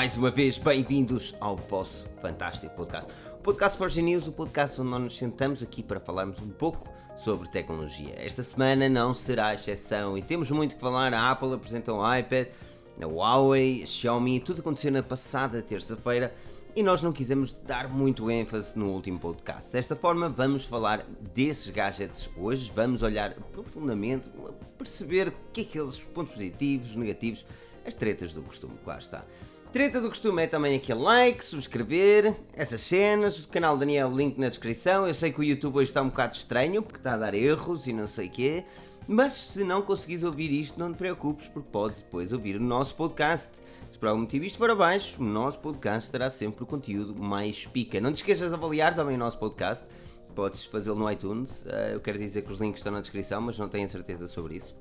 mais uma vez, bem-vindos ao vosso fantástico podcast. O podcast Forge News, o podcast onde nós nos sentamos aqui para falarmos um pouco sobre tecnologia. Esta semana não será exceção e temos muito que falar. A Apple apresentou o iPad, a Huawei, a Xiaomi, tudo aconteceu na passada terça-feira e nós não quisemos dar muito ênfase no último podcast. Desta forma, vamos falar desses gadgets hoje, vamos olhar profundamente, perceber o que é que eles, pontos positivos, negativos, as tretas do costume, claro está. Treta do costume é também aquele like, subscrever, essas cenas, do canal Daniel, link na descrição. Eu sei que o YouTube hoje está um bocado estranho, porque está a dar erros e não sei o quê. Mas se não conseguires ouvir isto, não te preocupes, porque podes depois ouvir o nosso podcast. Se por algum motivo isto for abaixo, o nosso podcast terá sempre o conteúdo mais pica. Não te esqueças de avaliar também o nosso podcast. Podes fazê-lo no iTunes. Eh, eu quero dizer que os links estão na descrição, mas não tenho certeza sobre isso.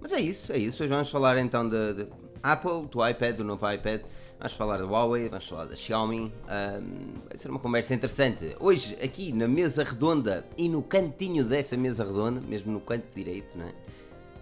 Mas é isso, é isso. Hoje vamos falar então de, de Apple, do iPad, do novo iPad. Vamos falar da Huawei, vamos falar da Xiaomi. Um, vai ser uma conversa interessante. Hoje, aqui na mesa redonda e no cantinho dessa mesa redonda, mesmo no canto direito, não é?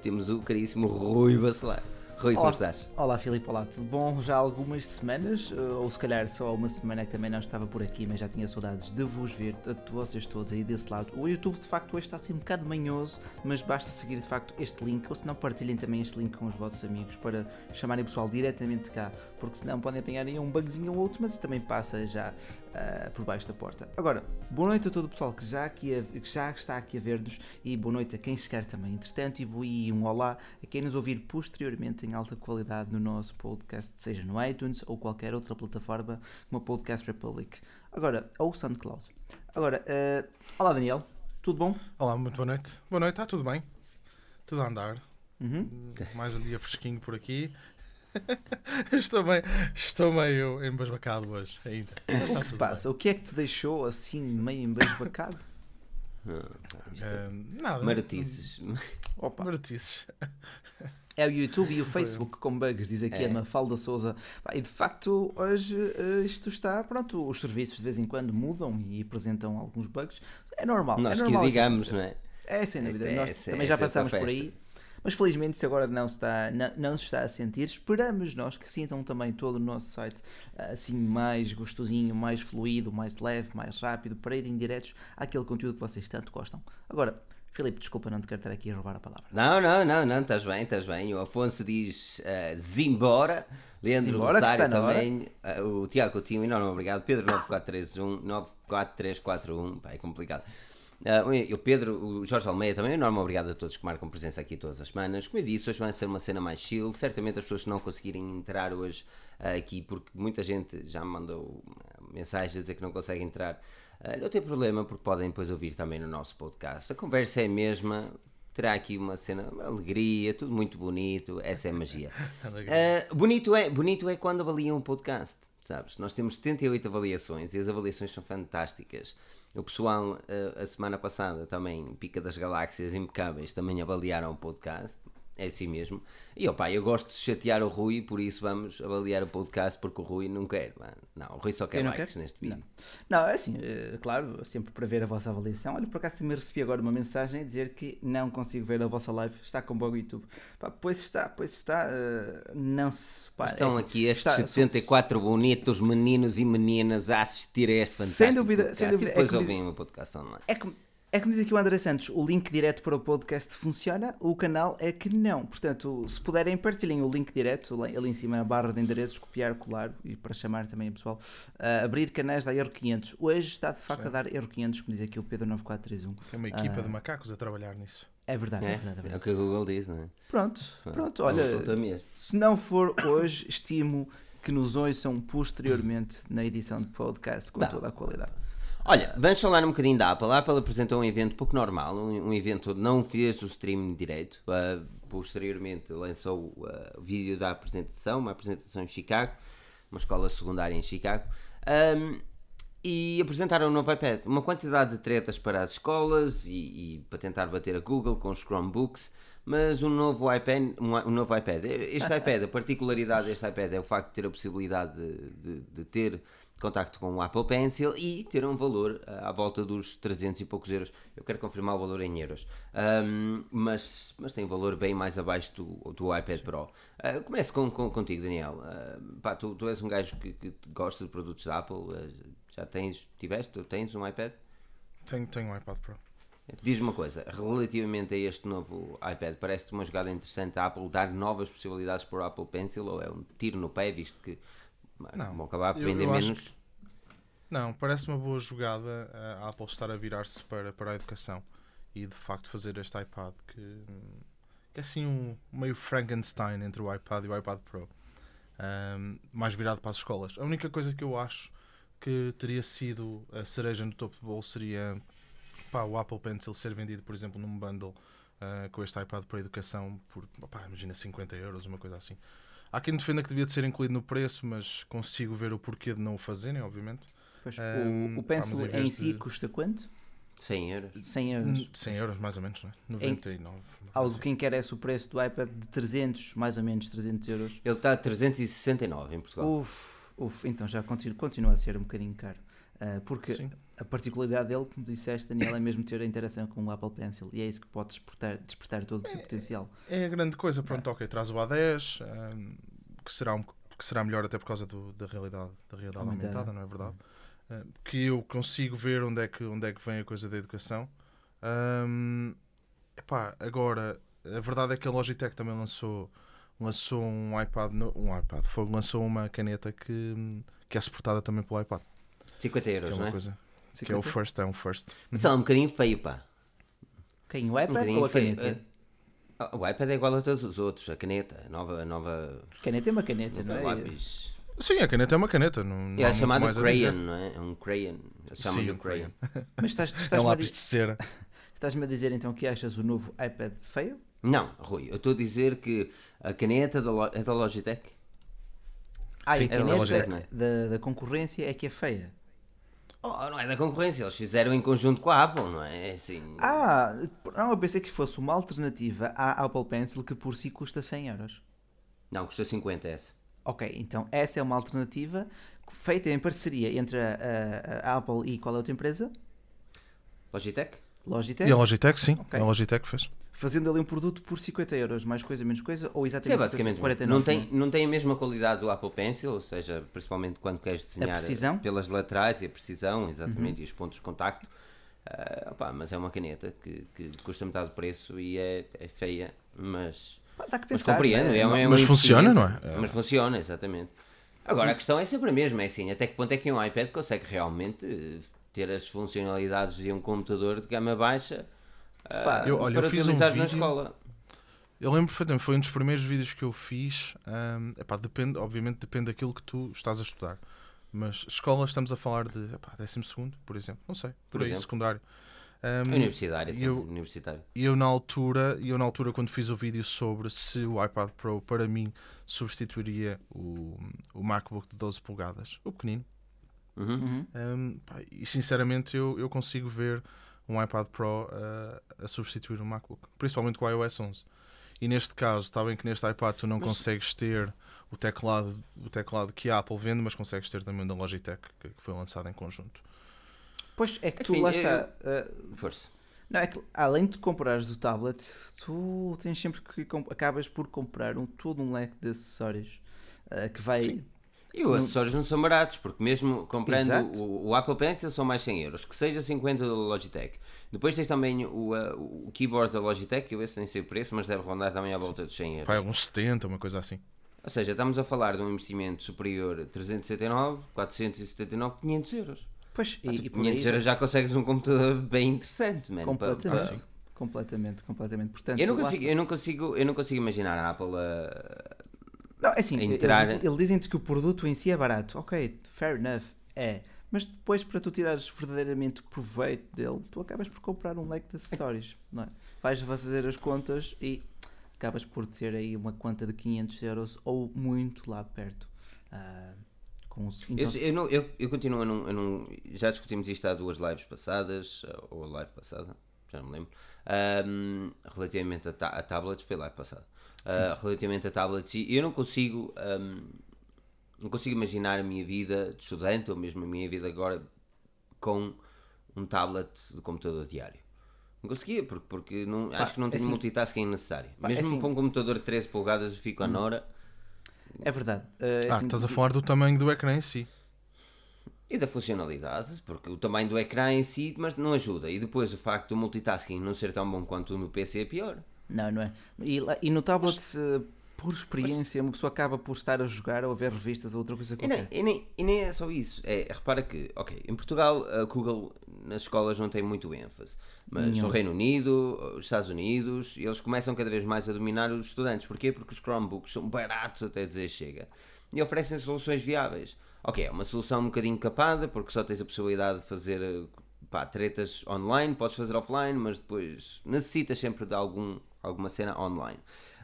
temos o caríssimo Rui Bacelar. Rui, olá, como estás? Olá Filipe, olá, tudo bom? Já há algumas semanas, eh, ou se calhar só uma semana que também não estava por aqui, mas já tinha saudades de vos ver, de vocês todos aí desse lado. O YouTube de facto hoje está assim um bocado manhoso, mas basta seguir de facto este link, ou se não partilhem também este link com os vossos amigos para chamarem o pessoal diretamente de cá, porque senão podem apanhar aí um bugzinho ou outro, mas também passa já uh, por baixo da porta. Agora, boa noite a todo o pessoal que já, aqui a, que já está aqui a ver-nos e boa noite a quem chegar também. Entretanto, e um olá a quem nos ouvir posteriormente em alta qualidade no nosso podcast, seja no iTunes ou qualquer outra plataforma como a Podcast Republic. Agora, ou SoundCloud. Agora, uh, olá Daniel, tudo bom? Olá, muito boa noite. Boa noite, está tudo bem? Tudo a andar. Uhum. Mais um dia fresquinho por aqui. estou, meio, estou meio embasbacado hoje ainda. O que se passa? Bem. O que é que te deixou assim meio embasbacado? uh, nada. Marotices. Opa. Marotices. É o YouTube e o Facebook com bugs, diz aqui é. a Mafalda Souza. E de facto, hoje uh, isto está. Pronto, os serviços de vez em quando mudam e apresentam alguns bugs. É normal. Nós é normal, que o digamos, assim, não é? É, sem dúvida. É, Nós também já passamos por aí. Mas felizmente isso agora não se, está, não, não se está a sentir. Esperamos nós que sintam também todo o nosso site assim mais gostosinho, mais fluido, mais leve, mais rápido, para irem diretos àquele conteúdo que vocês tanto gostam. Agora, Filipe, desculpa, não te quero estar aqui a roubar a palavra. Não, não, não, não, estás bem, estás bem. O Afonso diz uh, Zimbora, Leandro Zimbora, Rosário também, uh, o Tiago Coutinho, enorme obrigado. Pedro 9431, 94341, pá, é complicado. Uh, o Pedro, o Jorge Almeida também, enorme obrigado a todos que marcam presença aqui todas as semanas. Como eu disse, hoje vai ser uma cena mais chill. Certamente as pessoas que não conseguirem entrar hoje uh, aqui, porque muita gente já me mandou mensagens a dizer que não consegue entrar, uh, não tem problema, porque podem depois ouvir também no nosso podcast. A conversa é a mesma, terá aqui uma cena, uma alegria, tudo muito bonito, essa é a magia. uh, bonito, é, bonito é quando avaliam um podcast, sabes? Nós temos 78 avaliações e as avaliações são fantásticas. O pessoal, a, a semana passada, também, Pica das Galáxias Impecáveis, também avaliaram o podcast. É assim mesmo. E opa, eu gosto de chatear o Rui, por isso vamos avaliar o podcast, porque o Rui não quer, mano. Não, o Rui só quer likes neste vídeo. Não, não é assim, é, claro, sempre para ver a vossa avaliação. Olha, por acaso também recebi agora uma mensagem a dizer que não consigo ver a vossa live, está com bug YouTube. Pá, pois está, pois está, uh, não se. Pá, Estão é assim, aqui estes está, 74 sou... bonitos meninos e meninas a assistir a este fantástico sem dúvida, podcast. Sem dúvida, e depois é ouvem o podcast online. É que é como diz aqui o André Santos, o link direto para o podcast funciona, o canal é que não. Portanto, se puderem, partilhem o link direto, ali em cima a barra de endereços, copiar, colar e para chamar também o pessoal, uh, abrir canais da Euro 500. Hoje está de facto Sim. a dar Euro 500, como diz aqui o Pedro 9431. Tem uma equipa uh, de macacos a trabalhar nisso. É verdade, é, é, verdade, é, é o que a Google diz, não é? Pronto, pronto, olha, se não for hoje, estimo que nos ouçam posteriormente na edição de podcast com não. toda a qualidade. Olha, vamos falar um bocadinho da Apple. A Apple apresentou um evento pouco normal, um, um evento onde não fez o stream direito. Uh, posteriormente lançou uh, o vídeo da apresentação, uma apresentação em Chicago, uma escola secundária em Chicago. Um, e apresentaram um novo iPad. Uma quantidade de tretas para as escolas e, e, para tentar bater a Google com os Chromebooks, mas um novo iPad, um, um novo iPad. Este iPad, a particularidade deste iPad é o facto de ter a possibilidade de, de, de ter contacto com o Apple Pencil e ter um valor uh, à volta dos 300 e poucos euros. Eu quero confirmar o valor em euros, um, mas, mas tem valor bem mais abaixo do, do iPad Pro. Uh, começo com, com, contigo, Daniel. Uh, pá, tu, tu és um gajo que, que gosta de produtos da Apple. já tens, tiveste, tens um iPad? Tenho, tenho um iPad Pro. Diz-me uma coisa, relativamente a este novo iPad, parece-te uma jogada interessante a Apple dar novas possibilidades para o Apple Pencil ou é um tiro no pé, visto que não, vão acabar por vender menos? Que, não, parece uma boa jogada a Apple estar a virar-se para, para a educação e de facto fazer este iPad que, que é assim um meio Frankenstein entre o iPad e o iPad Pro. Um, mais virado para as escolas. A única coisa que eu acho que teria sido a cereja no topo do bolo seria pá, o Apple Pencil ser vendido, por exemplo, num bundle uh, com este iPad para a educação por, pá, imagina 50 euros, uma coisa assim. Há quem defenda que devia de ser incluído no preço, mas consigo ver o porquê de não o fazerem, obviamente. Pois, um, o, o Pencil em, em si de... custa quanto? 100 euros. 100 euros. 100 euros, mais ou menos, não é? 99. Em, algo assim. que encarece o preço do iPad de 300, mais ou menos 300 euros. Ele está a 369 em Portugal. Uf, uf então já continua, continua a ser um bocadinho caro. Uh, porque Sim. a particularidade dele, como disseste, Daniel, é mesmo ter a interação com o Apple Pencil e é isso que pode despertar, despertar todo o seu é, potencial. É a grande coisa, pronto, é. ok, traz o A10, um, que, será um, que será melhor até por causa do, da realidade, da realidade aumentada, aumentada não é verdade? Uh, que eu consigo ver onde é que, onde é que vem a coisa da educação. Um, epá, agora, a verdade é que a Logitech também lançou, lançou um iPad, um iPad, lançou uma caneta que, que é suportada também pelo iPad. 50 euros, que é não é? Coisa, que é o first, é um first. Mas é um bocadinho feio, pá. Quem? O iPad um ou a feio. caneta? Uh, o iPad é igual a todos os outros, a caneta, a nova. A nova... Caneta é uma caneta, não é? Lápis. Sim, a caneta é uma caneta. Não, é chamado crayon, não é? É um crayon. Chamam de crayon. Mas estás, estás é um lápis de cera. Estás-me a dizer então que achas o novo iPad feio? Não, Rui, eu estou a dizer que a caneta é da Logitech. Ah, Sim, a caneta é da, Logitech, é? da, da concorrência é que é feia. Oh, não é da concorrência, eles fizeram em conjunto com a Apple, não é? Assim... Ah, não, eu pensei que fosse uma alternativa à Apple Pencil que por si custa 100 euros. Não, custa 50 essa. Ok, então essa é uma alternativa feita em parceria entre a, a, a Apple e qual é a outra empresa? Logitech? Logitech? E a Logitech, sim. Okay. A Logitech fez fazendo ali um produto por 50 euros, mais coisa, menos coisa, ou exatamente Sim, basicamente 49, não, tem, não tem a mesma qualidade do Apple Pencil, ou seja, principalmente quando queres desenhar pelas laterais e a precisão, exatamente, uhum. e os pontos de contacto. Uh, opa, mas é uma caneta que, que custa metade do preço e é, é feia, mas, Dá que pensar, mas compreendo. É, é, é mas funciona, não é? Mas funciona, exatamente. Agora, a questão é sempre a mesma, é assim, até que ponto é que um iPad consegue realmente ter as funcionalidades de um computador de gama baixa Pá, eu, olha, para eu fiz um vídeo, na escola. Eu lembro perfeitamente, foi um dos primeiros vídeos que eu fiz. Um, epá, depende, obviamente depende daquilo que tu estás a estudar. Mas escola estamos a falar de epá, 12 segundo, por exemplo. Não sei, por, por aí, exemplo. secundário. Um, universitário, eu, universitário. E eu na altura, eu na altura quando fiz o vídeo sobre se o iPad Pro para mim substituiria o, o MacBook de 12 polegadas, o pequenino. Uhum. Um, pá, e sinceramente eu, eu consigo ver um iPad Pro a, a substituir um MacBook, principalmente com o iOS 11. E neste caso, está bem que neste iPad tu não mas... consegues ter o teclado, o teclado que a Apple vende, mas consegues ter também o da Logitech, que, que foi lançado em conjunto. Pois é que tu assim, lá está. Uh, Força. Não, é que, além de comprares o tablet, tu tens sempre que acabas por comprar um, todo um leque de acessórios uh, que vai Sim. E os acessórios não são baratos, porque mesmo comprando o, o, Apple Pencil são mais 100 euros, que seja 50 da Logitech. Depois tens também o, uh, o keyboard da Logitech, eu esse nem sei o preço, mas deve rondar também à volta de 100 euros. Pai, uns 70, uma coisa assim. Ou seja, estamos a falar de um investimento superior a 379, 479, 500 euros. Pois, ah, e, e 500 euros já consegues um computador bem interessante, man, completamente, para, para... completamente, completamente. Portanto, eu não consigo, eu não consigo, eu não consigo imaginar a Apple a não, é assim, entrar... eles, eles dizem-te que o produto em si é barato. Ok, fair enough, é. Mas depois, para tu tirares verdadeiramente proveito dele, tu acabas por comprar um leque de acessórios. Não é? Vais fazer as contas e acabas por ter aí uma conta de 500 euros ou muito lá perto. Uh, com os, então... eu, eu, não, eu, eu continuo a não, não, Já discutimos isto há duas lives passadas, ou a live passada, já não me lembro. Um, relativamente a, ta a tablets, foi live passada uh, relativamente a tablets e eu não consigo um, não consigo imaginar a minha vida de estudante ou mesmo a minha vida agora com um tablet de computador diário. Não conseguia, porque, porque não, acho que não é tenho assim- multitasking necessário. Pá, é mesmo assim- para um computador de 13 polegadas eu fico à Nora. É verdade. Uh, Ah, assim, estás a falar do tamanho do ecrã em si. E da funcionalidade, porque o tamanho do ecrã em si, mas não ajuda. E depois o facto do multitasking não ser tão bom quanto no PC é pior. Não, não é. E, e no tablet, uh, por experiência, uma pessoa acaba por estar a jogar ou a ver revistas ou outra coisa qualquer. e, nem, e nem é só isso. É, repara que, ok, em Portugal a Google nas escolas não tem muito ênfase. Mas Nenhum. no Reino Unido, os Estados Unidos, eles começam cada vez mais a dominar os estudantes. Porquê? Porque os Chromebooks são baratos até dizer chega. E oferecem soluções viáveis. Ok, é uma solução um bocadinho capada, porque só tens a possibilidade de fazer pá, tretas online, podes fazer offline, mas depois necessitas sempre de algum, alguma cena online.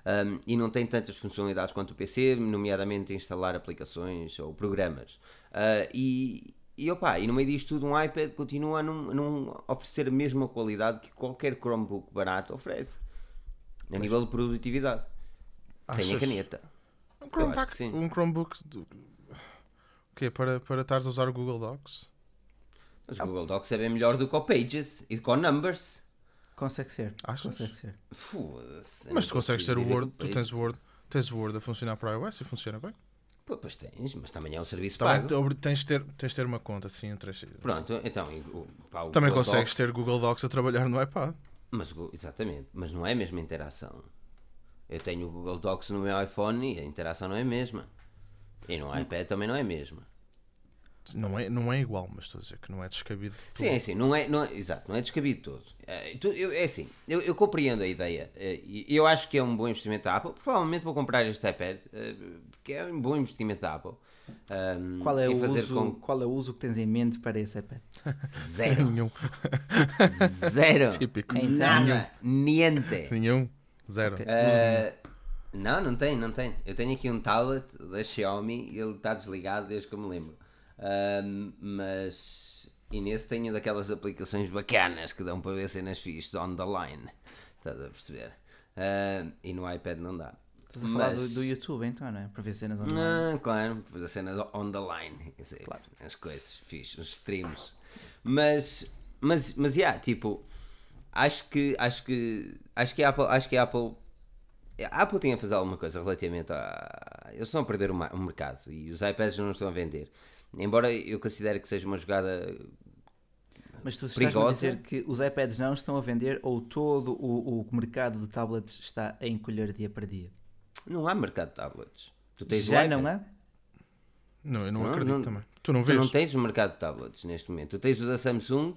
Um, e não tem tantas funcionalidades quanto o PC, nomeadamente instalar aplicações ou programas. Uh, e, e, opa, e no meio disto tudo, um iPad continua a não, não oferecer a mesma qualidade que qualquer Chromebook barato oferece, a nível de produtividade. Tem a Achas? caneta. Um acho Chromebook, que sim. um Chromebook do... o quê? Para, para estares a usar o Google Docs? Mas o Google Docs é bem melhor do que o Pages e com Numbers. Consegue ser. Achas? Consegue ser. Foda-se, Mas tu consegues ter o Word, tu tens o Word, tens o Word a funcionar para iOS e funciona bem. Pô, Pois tens, mas também é um serviço Também pago. te tens de ter, tens de ter uma conta assim entre as... Pronto, então, e o- pá, o Também Google consegues Docs- ter Google Docs a trabalhar no iPad. Mas, o- exatamente, mas não é a mesma interação. Eu tenho o Google Docs no meu iPhone e a interação não é a mesma. E no iPad também não é a mesma. Não é, não é igual, mas estou a dizer que não é descabido. de Sim, é assim, não é, não é, exato, não é descabido todo. É, tu- eu- é assim, eu, eu compreendo a ideia é, e eu acho que é um bom investimento da Apple. Provavelmente vou comprar este iPad, é, porque é um bom investimento da Apple. Ahm, Qual é, o fazer uso, com qual é o uso que tens em mente para esse iPad? zero, Nenhum. zero, Típico. Então, nada, niente. Nenhum. Zero. Ok. Uh, não, não tem, não tem. Eu tenho aqui um tablet da Xiaomi e ele está desligado desde que eu me lembro. Um, mas. E nesse tenho daquelas aplicações bacanas que dão para ver cenas fixes on the line. Estás a perceber? Uh, e no iPad não dá. Estás a falar Mas- do, do YouTube então, não é? Para ver cenas online. não, claro, fazer a cena on the line, sei, as coisas, fixe, os streams. Mas, mas, mas, yeah, tipo, acho que, acho que, acho que a Apple, acho que a Apple, a Apple tinha a fazer alguma coisa relativamente a, eles estão a perder o mercado e os iPads não estão a vender. Embora eu considere que seja uma jogada Mas tu estás a dizer que os iPads não estão a vender ou todo o, o mercado de tablets está a encolher dia para dia? não há mercado de tablets. Tu tens o Já não é? Não, eu não, Não, acredito não- também. Tu não Tu vês? não tens o mercado de tablets neste momento. Tu tens o da Samsung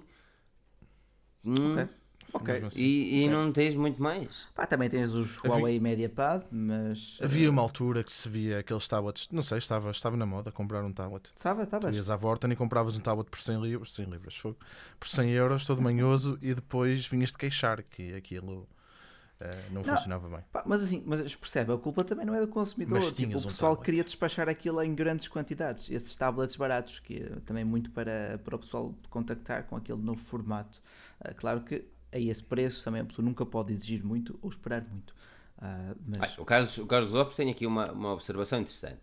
hum, Ok. Ok. Assim. e, e não tens muito mais. Pá, também tens os Huawei MediaPad, mas. Havia uma altura que se via aqueles tablets, não sei, estava, estava na moda comprar um tablet. Estava, Tu estava. ias à Vorten e compravas um tablet por 100 libras, 100 libras, fogo, por 100 euros, todo manhoso, e depois vinhas-te queixar que aquilo eh, não, Não. funcionava bem. Pá, mas assim, mas percebe, a culpa também não é do consumidor. Mas Tipo, o um pessoal tablet. queria despachar aquilo em grandes quantidades. Esses tablets baratos, que é também muito para, para o pessoal contactar com aquele novo formato. Ah, claro que a esse preço também a pessoa nunca pode exigir muito ou esperar muito. Ah, mas o Carlos, o Carlos Lopes tem aqui uma, uma observação interessante.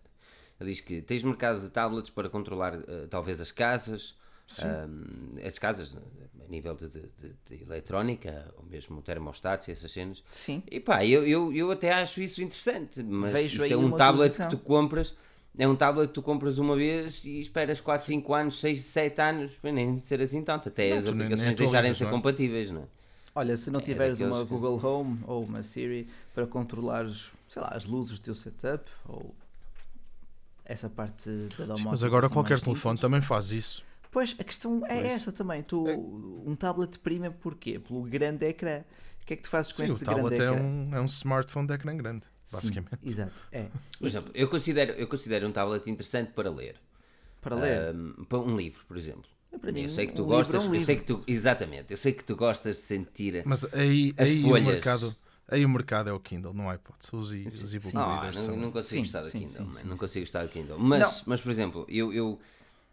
Ele diz que tens mercado de tablets para controlar eh, talvez as casas, ahm, as casas a nível de, de- de- de eletrónica, ou mesmo termostatos e essas cenas. sim, E pá, eu, eu, eu até acho isso interessante, mas Vejo isso é um tablet utilização. que tu compras, é um tablet que tu compras uma vez e esperas 4, 5 anos, 6, 7 anos, nem ser assim tanto, até Não, as aplicações deixarem de ser é? compatíveis, não é? Olha, se não É tiveres daqueles uma que- Google Home ou uma Siri para controlares, sei lá, as luzes do teu setup ou essa parte da Sim, domótica. mas agora assim, qualquer telefone simples. também faz isso. Pois, a questão é Pois. essa também. Tu, um tablet prima porquê? Pelo grande ecrã. O que é que tu fazes com Sim, o esse grande tablet é ecrã? um, é um smartphone de ecrã grande, Sim, basicamente. exato, é. Por exemplo, eu considero, eu considero um tablet interessante para ler. Para ler. Ahm, para um livro, por exemplo. Para mim, eu sei que tu um livro é gostas, um eu sei que tu, exatamente, eu sei que tu gostas de sentir. Mas aí, As aí o folhas. mercado. Aí o mercado é o Kindle, não há hipótese. Os, os e-book não, são- não consigo Sim, gostar do Kindle, sim, sim, não consigo gostar do Kindle. Mas, mas por exemplo, eu, eu,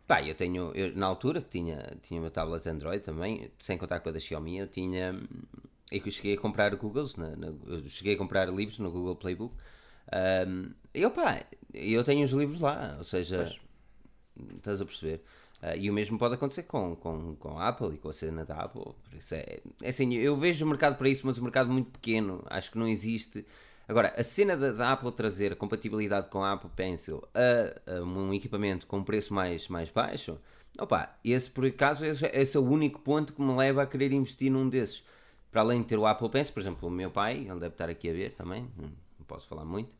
pá, eu tenho, eu, na altura que tinha, tinha uma tablet Android também, sem contar com a da Xiaomi, eu tinha, e que eu cheguei a comprar Googles, na, na- eu cheguei a comprar livros no Google Playbook, Um, e opa, eu tenho os livros lá, ou seja, Pois. estás a perceber? Ah, e o mesmo pode acontecer com, com, com a Apple e com a cena da Apple. Por isso é, é assim, eu vejo o mercado para isso, mas o mercado muito pequeno, acho que não existe. Agora, a cena da, da Apple trazer compatibilidade com a Apple Pencil a, a um equipamento com um preço mais, mais baixo, opa, esse por acaso esse, esse é o único ponto que me leva a querer investir num desses. Para além de ter o Apple Pencil, por exemplo, o meu pai, ele deve estar aqui a ver também, posso falar muito,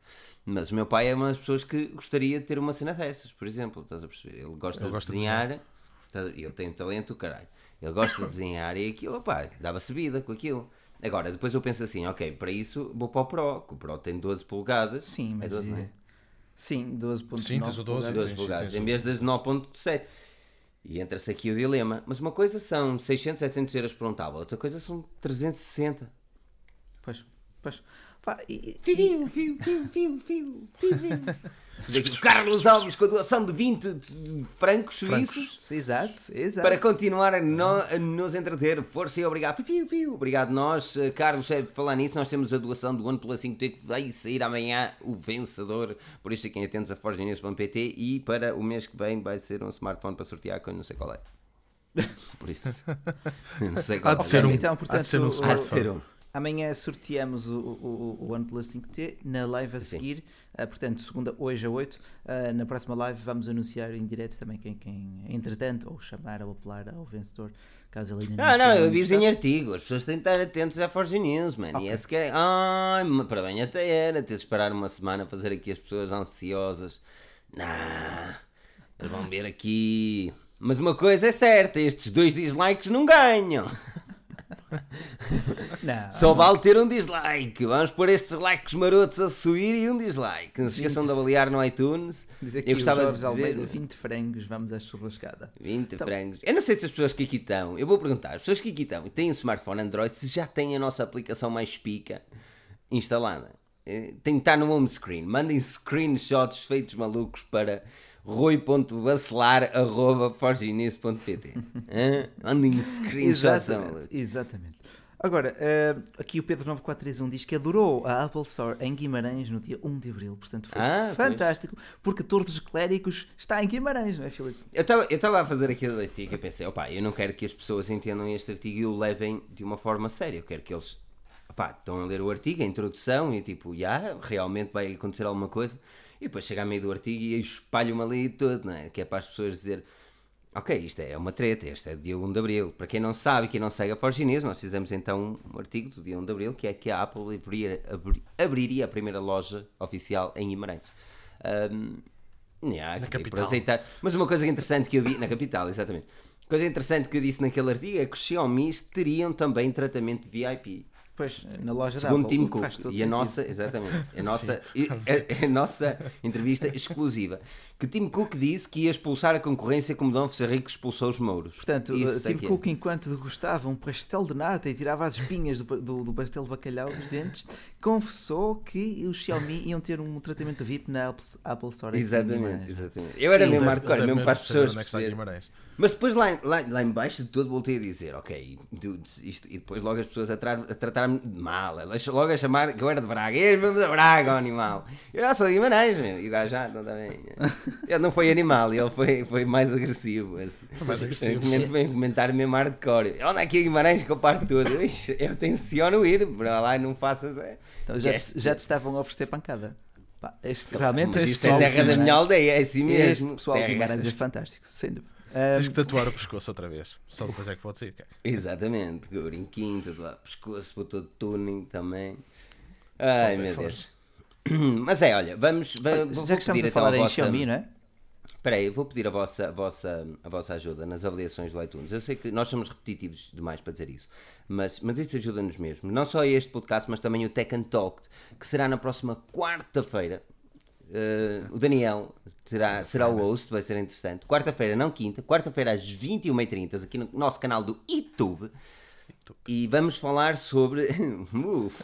mas o meu pai é uma das pessoas que gostaria de ter uma cena dessas, por exemplo, estás a perceber? Ele gosta Ele de gosta de desenhar, estás a- ele tem talento, caralho. Ele gosta de desenhar e aquilo, opá, dava-se vida com aquilo. Agora, depois eu penso assim, ok, para isso vou para o Pro, que o Pro tem 12 polegadas. Sim, mas. é 12, não é? Sim, 12.9. Sim, tens o 12, polegadas. 12 sim, polegadas, em vez das 9.7. E entra-se aqui o dilema. Mas uma coisa são 600, 700 euros por um tablet, outra coisa são 360. Pois, pois. Pá, e- Fio, fio, fio, fio, fio, fio, fio. Carlos Alves com a doação de 20 de francos suíços. Exato, exato. para continuar a, no- a nos entreter. Força e obrigado. Fio, fio. Obrigado nós. Eh, Carlos, é, por falar nisso, nós temos a doação do OnePlus 5T que vai sair amanhã o vencedor. Por isso fiquem atentos a forgenews.pt e para o mês que vem vai ser um smartphone para sortear que eu não sei qual é. Por isso, não sei qual Há de é. ser um, Então, há de portanto, ser um o- Há de smartphone. ser um. Amanhã sorteamos o, o, o OnePlus 5T na live a Sim. seguir. Ah, portanto, segunda, hoje a 8. Ah, na próxima live vamos anunciar em direto também quem, quem entretanto, ou chamar ou apelar ao vencedor, caso ele ainda Ah, não, esteja eu aviso em artigo. As pessoas têm de estar atentas à Forge News, mano. E é se querem. Ai, para bem até era ter de esperar uma semana a fazer aqui as pessoas ansiosas. Não, eles vão ver aqui. Mas uma coisa é certa: estes dois dislikes não ganham. Não, Só vale ter um dislike. Vamos pôr estes likes marotos a subir e um dislike. Não se esqueçam de avaliar no iTunes. diz aqui Eu gostava Jorge de dizer. Almeida, 20 frangos, vamos à churrascada. 20 Então- frangos. Eu não sei se as pessoas que aqui estão, eu vou perguntar, as pessoas que aqui estão e têm um smartphone Android, se já têm a nossa aplicação mais pica instalada. Eh, Tem que estar no home screen. Mandem screenshots feitos malucos para rui.bacelar.forginis.pt? Mandem screenshots. Exatamente, exatamente. Agora, ah, aqui o Pedro9431 diz que adorou a Apple Store em Guimarães no dia 1 de Abril. Portanto, foi Ah, pois. fantástico, porque Torres dos Clérigos está em Guimarães, não é, Filipe? Eu estava a fazer aquele artigo e pensei, opá, eu não quero que as pessoas entendam este artigo e o levem de uma forma séria. Eu quero que eles opá, estão a ler o artigo, a introdução e tipo, já, realmente vai acontecer alguma coisa. E depois chega a meio do artigo e espalho-me ali todo, não é? Que é para as pessoas dizer, ok, isto é uma treta, este é do dia 1 de Abril. Para quem não sabe, quem não segue a Forginês, nós fizemos então um artigo do dia 1 de Abril, que é que a Apple abriria, abri- abriria a primeira loja oficial em Guimarães. Ahm, yeah, Na capital. aceitar. Mas uma coisa interessante que eu vi na capital, exatamente. Coisa interessante que eu disse naquele artigo é que os Xiaomi teriam também tratamento VIP. Pois, na loja Segundo da Apple. Tim Cook. E a nossa, exatamente, a nossa, a, a nossa entrevista exclusiva. Que Tim Cook disse que ia expulsar a concorrência como Dom Ferrico expulsou os mouros. Portanto, Isso uh, é Tim é. Cook, enquanto degustava um pastel de nata e tirava as espinhas do, do, do pastel de bacalhau dos dentes, confessou que os Xiaomi iam ter um tratamento VIP na Apple, Apple Store. Exatamente, exatamente. Eu era Ele mesmo hardcore, mesmo para as pessoas Mas depois lá, lá, lá em baixo de todo voltei a dizer, ok, dudes, isto, e depois logo as pessoas a, a tratar-me de mal, logo a chamar que eu era de Braga, és mesmo de Braga, animal. Eu já sou de Guimarães, meu, e o gajo já, então também. Ele não foi animal, ele foi, foi mais agressivo. Esse. Mais agressivo. Foi um comentário mesmo hardcore. Onde é que é Guimarães que eu parto tudo? Eu, "Ixi, eu tenciono ir, para lá e não faças. É, Então já, te, gestos." já te estavam a oferecer pancada. Pá, este, realmente Mas este isso é terra da minha aldeia, é assim mesmo. Este pessoal de. Guimarães é fantástico, sem dúvida. Tens que tatuar o pescoço outra vez. Só depois é que pode sair. Exatamente, o brinquinho, tatuado pescoço, botou tuning também. Ai meu. Deus. Mas é, olha, vamos. va- vou já que estamos a então falar em vossa- Xiaomi, não é? Espera aí, eu vou pedir a vossa, a, vossa, a vossa ajuda nas avaliações do iTunes. Eu sei que nós somos repetitivos demais para dizer isso, mas, mas isso ajuda-nos mesmo. Não só este podcast, mas também o Tech and Talk, que será na próxima quarta-feira. Uh, o Daniel será, será o host, vai ser interessante. Quarta-feira, não quinta, quarta-feira às 21h30, aqui no nosso canal do YouTube. E vamos falar sobre. Uf,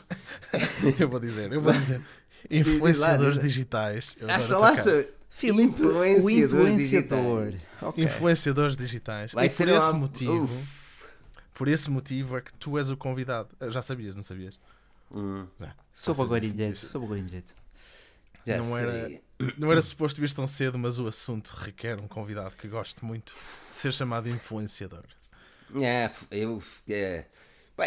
Eu vou dizer, eu vou dizer. Influenciadores digitais. Adoro falar sobre. Influenciadores o influenciador. digitais. Ok. Influenciadores digitais. Vai e ser por esse uma- motivo. Uf. Por esse motivo é que tu és o convidado. Ah, Já sabias, não sabias? Hum. Já. Soube Já agora em Já não, sei. era, não era suposto vir tão cedo, mas o assunto requer um convidado que goste muito de ser chamado influenciador. É, eu, é,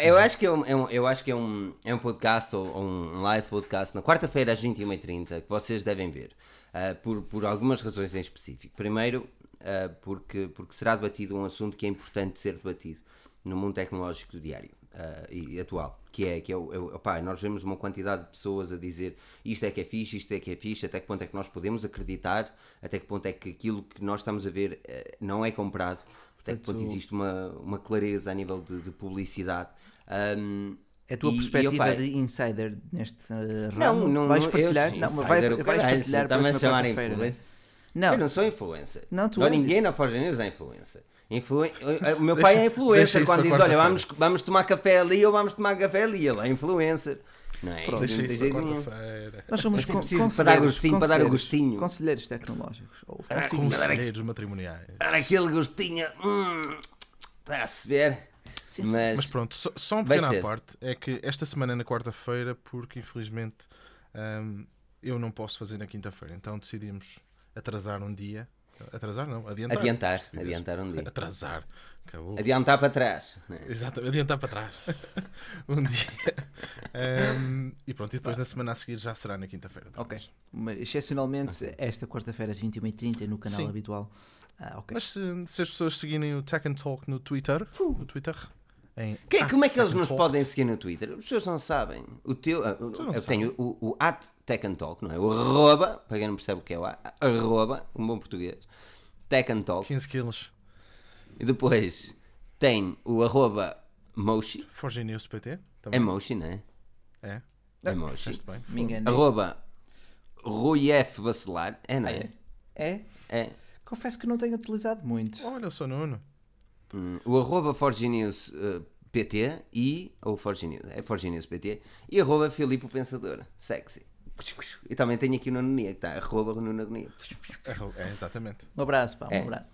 eu acho que é um, é um- eu acho que é um, é um podcast ou, um live podcast na quarta-feira às 21h30 que vocês devem ver ah, por, por algumas razões em específico. Primeiro, ah, porque, porque será debatido um assunto que é importante ser debatido no mundo tecnológico do diário ah, e atual, que é, que é, o, é opá, nós vemos uma quantidade de pessoas a dizer isto é que é fixe, isto é que é fixe, até que ponto é que nós podemos acreditar, até que ponto é que aquilo que nós estamos a ver eh, não é comprado, até que ponto existe uma, uma clareza a nível de, de publicidade. Ahm, É a tua e- e, perspectiva opá, de insider neste uh, ramo? não, vais não, partilhar? eu não, vai, insider, o vais partilhar está-me a chamar quarta-feira, influencer. Não, Eu não sou influencer. Não, tu Não, ninguém na Forge News é influencer. Influen- O meu pai é deixa influencer quando diz: Olha, quarta-feira." vamos, vamos tomar café ali ou vamos tomar café ali. Ele é influencer. Não é? Pronto. Deixa isso quarta-feira. Nós somos con- preciso para dar gostinho, para dar o gostinho. Conselheiros tecnológicos. Ou Ah, conselheiros. Era matrimoniais. Dar aquele gostinho. Hum, está a se ver. Sim, sim. Mas, Mas pronto, só, só um pequeno à parte é que esta semana é na quarta-feira, porque infelizmente hum, eu não posso fazer na quinta-feira, então decidimos atrasar um dia. Atrasar não, adiantar. adiantar. Adiantar um dia. Atrasar. Acabou. Adiantar para trás. né? Exato, adiantar para trás. um dia. Hum, e pronto, e depois na semana a seguir já será na quinta-feira. Ok. Mas, excepcionalmente, esta quarta-feira às 21h30 no canal Sim. habitual. Ah, ok. Mas se, se as pessoas seguirem o Tech and Talk no Twitter, no Twitter, em Que- como é que eles nos podem seguir no Twitter? As pessoas não sabem. O teu, ah, não eu tenho o, o at Tech and Talk, não é? O arroba, para quem não percebe o que é o a- arroba, um bom português, Tech and Talk. 15 quilos, E depois tem o arroba Moshi, Forge News PT. é Também. Moshi, não é? É, É Moshi. Arroba Rui F. Bacelar, é, não é? É? É. Confesso que não tenho utilizado muito. Olha, eu sou Nuno. Hum, o arroba Forge News eh, PT e, ou Forge News, é Forge News PT, e arroba Filipe o Pensador, sexy. E também tenho aqui o Nuno Nia, que está, arroba Nuno Agonia. É, é, exatamente. Um abraço, pá, um É. abraço.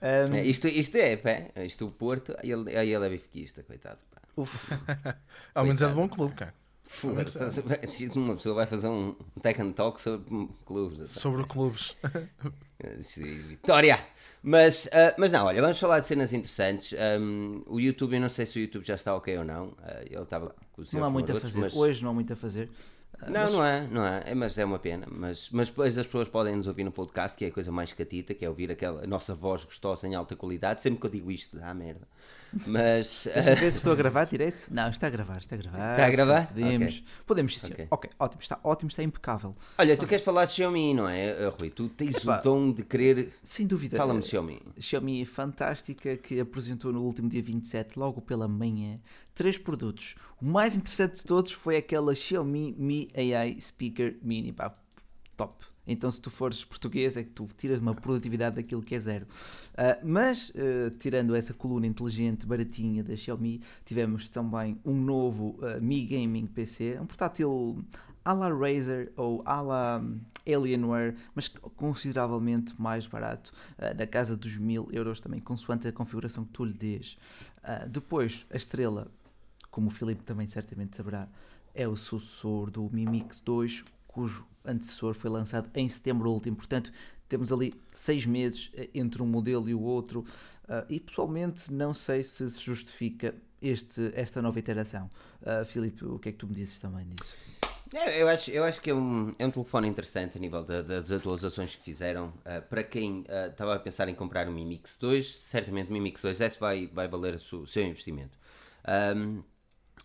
Ahm, É, isto, isto é, pá, isto o Porto, aí ele, aí ele é bifiquista, coitado. Pá. uf, Ao menos é de bom clube, cara. Foda-se, Uma pessoa vai fazer um tech and talk sobre clubes. assim. Sobre clubes. Vitória! Mas, ah, mas não, olha, vamos falar de cenas interessantes. Um, o YouTube, eu não sei se o YouTube já está ok ou não. Ah, ele estava com os não há muito a fazer. mas- Hoje não há muito a fazer. Ah, Não, mas- não é, não é, é, mas é uma pena. Mas, mas depois as pessoas podem nos ouvir no podcast, que é a coisa mais catita, que é ouvir aquela nossa voz gostosa em alta qualidade. Sempre que eu digo isto, dá merda. Mas. Deixa ver se estou a gravar direito. Não, está a gravar, está a gravar. Está a gravar? Podemos, Ok. podemos sim, senhor. Ok. ótimo, está ótimo, está impecável. olha, tu queres falar de Xiaomi, não é, eh, Rui? Tu tens Epá. o dom de querer. Sem dúvida. Fala-me eh, de Xiaomi. Xiaomi fantástica que apresentou no último dia 27, logo pela manhã, três produtos. O mais interessante de todos foi aquela Xiaomi Mi AI Speaker Mini. Pá, top. Então, se tu fores português, é que tu tiras uma produtividade daquilo que é zero. Ah, mas, ah, tirando essa coluna inteligente, baratinha da Xiaomi, tivemos também um novo ah, Mi Gaming PC, um portátil à la Razer ou à la Alienware, mas consideravelmente mais barato, ah, na casa dos mil euros também, consoante a configuração que tu lhe. Ah, depois, a estrela, como o Filipe também certamente saberá, é o sucessor do Mi Mix 2, cujo antecessor foi lançado em setembro último. Portanto, temos ali seis meses eh, entre um modelo e o outro. ah, e pessoalmente não sei se se justifica este, esta nova iteração. Ah, Filipe, o que é que tu me dizes também disso? É, eu, acho, eu acho que é um, é um telefone interessante a nível da- das atualizações que fizeram. Ah, para quem estava a pensar em comprar o Mi Mix 2, certamente o Mi Mix 2S vai, vai valer o seu, investimento. Ahm,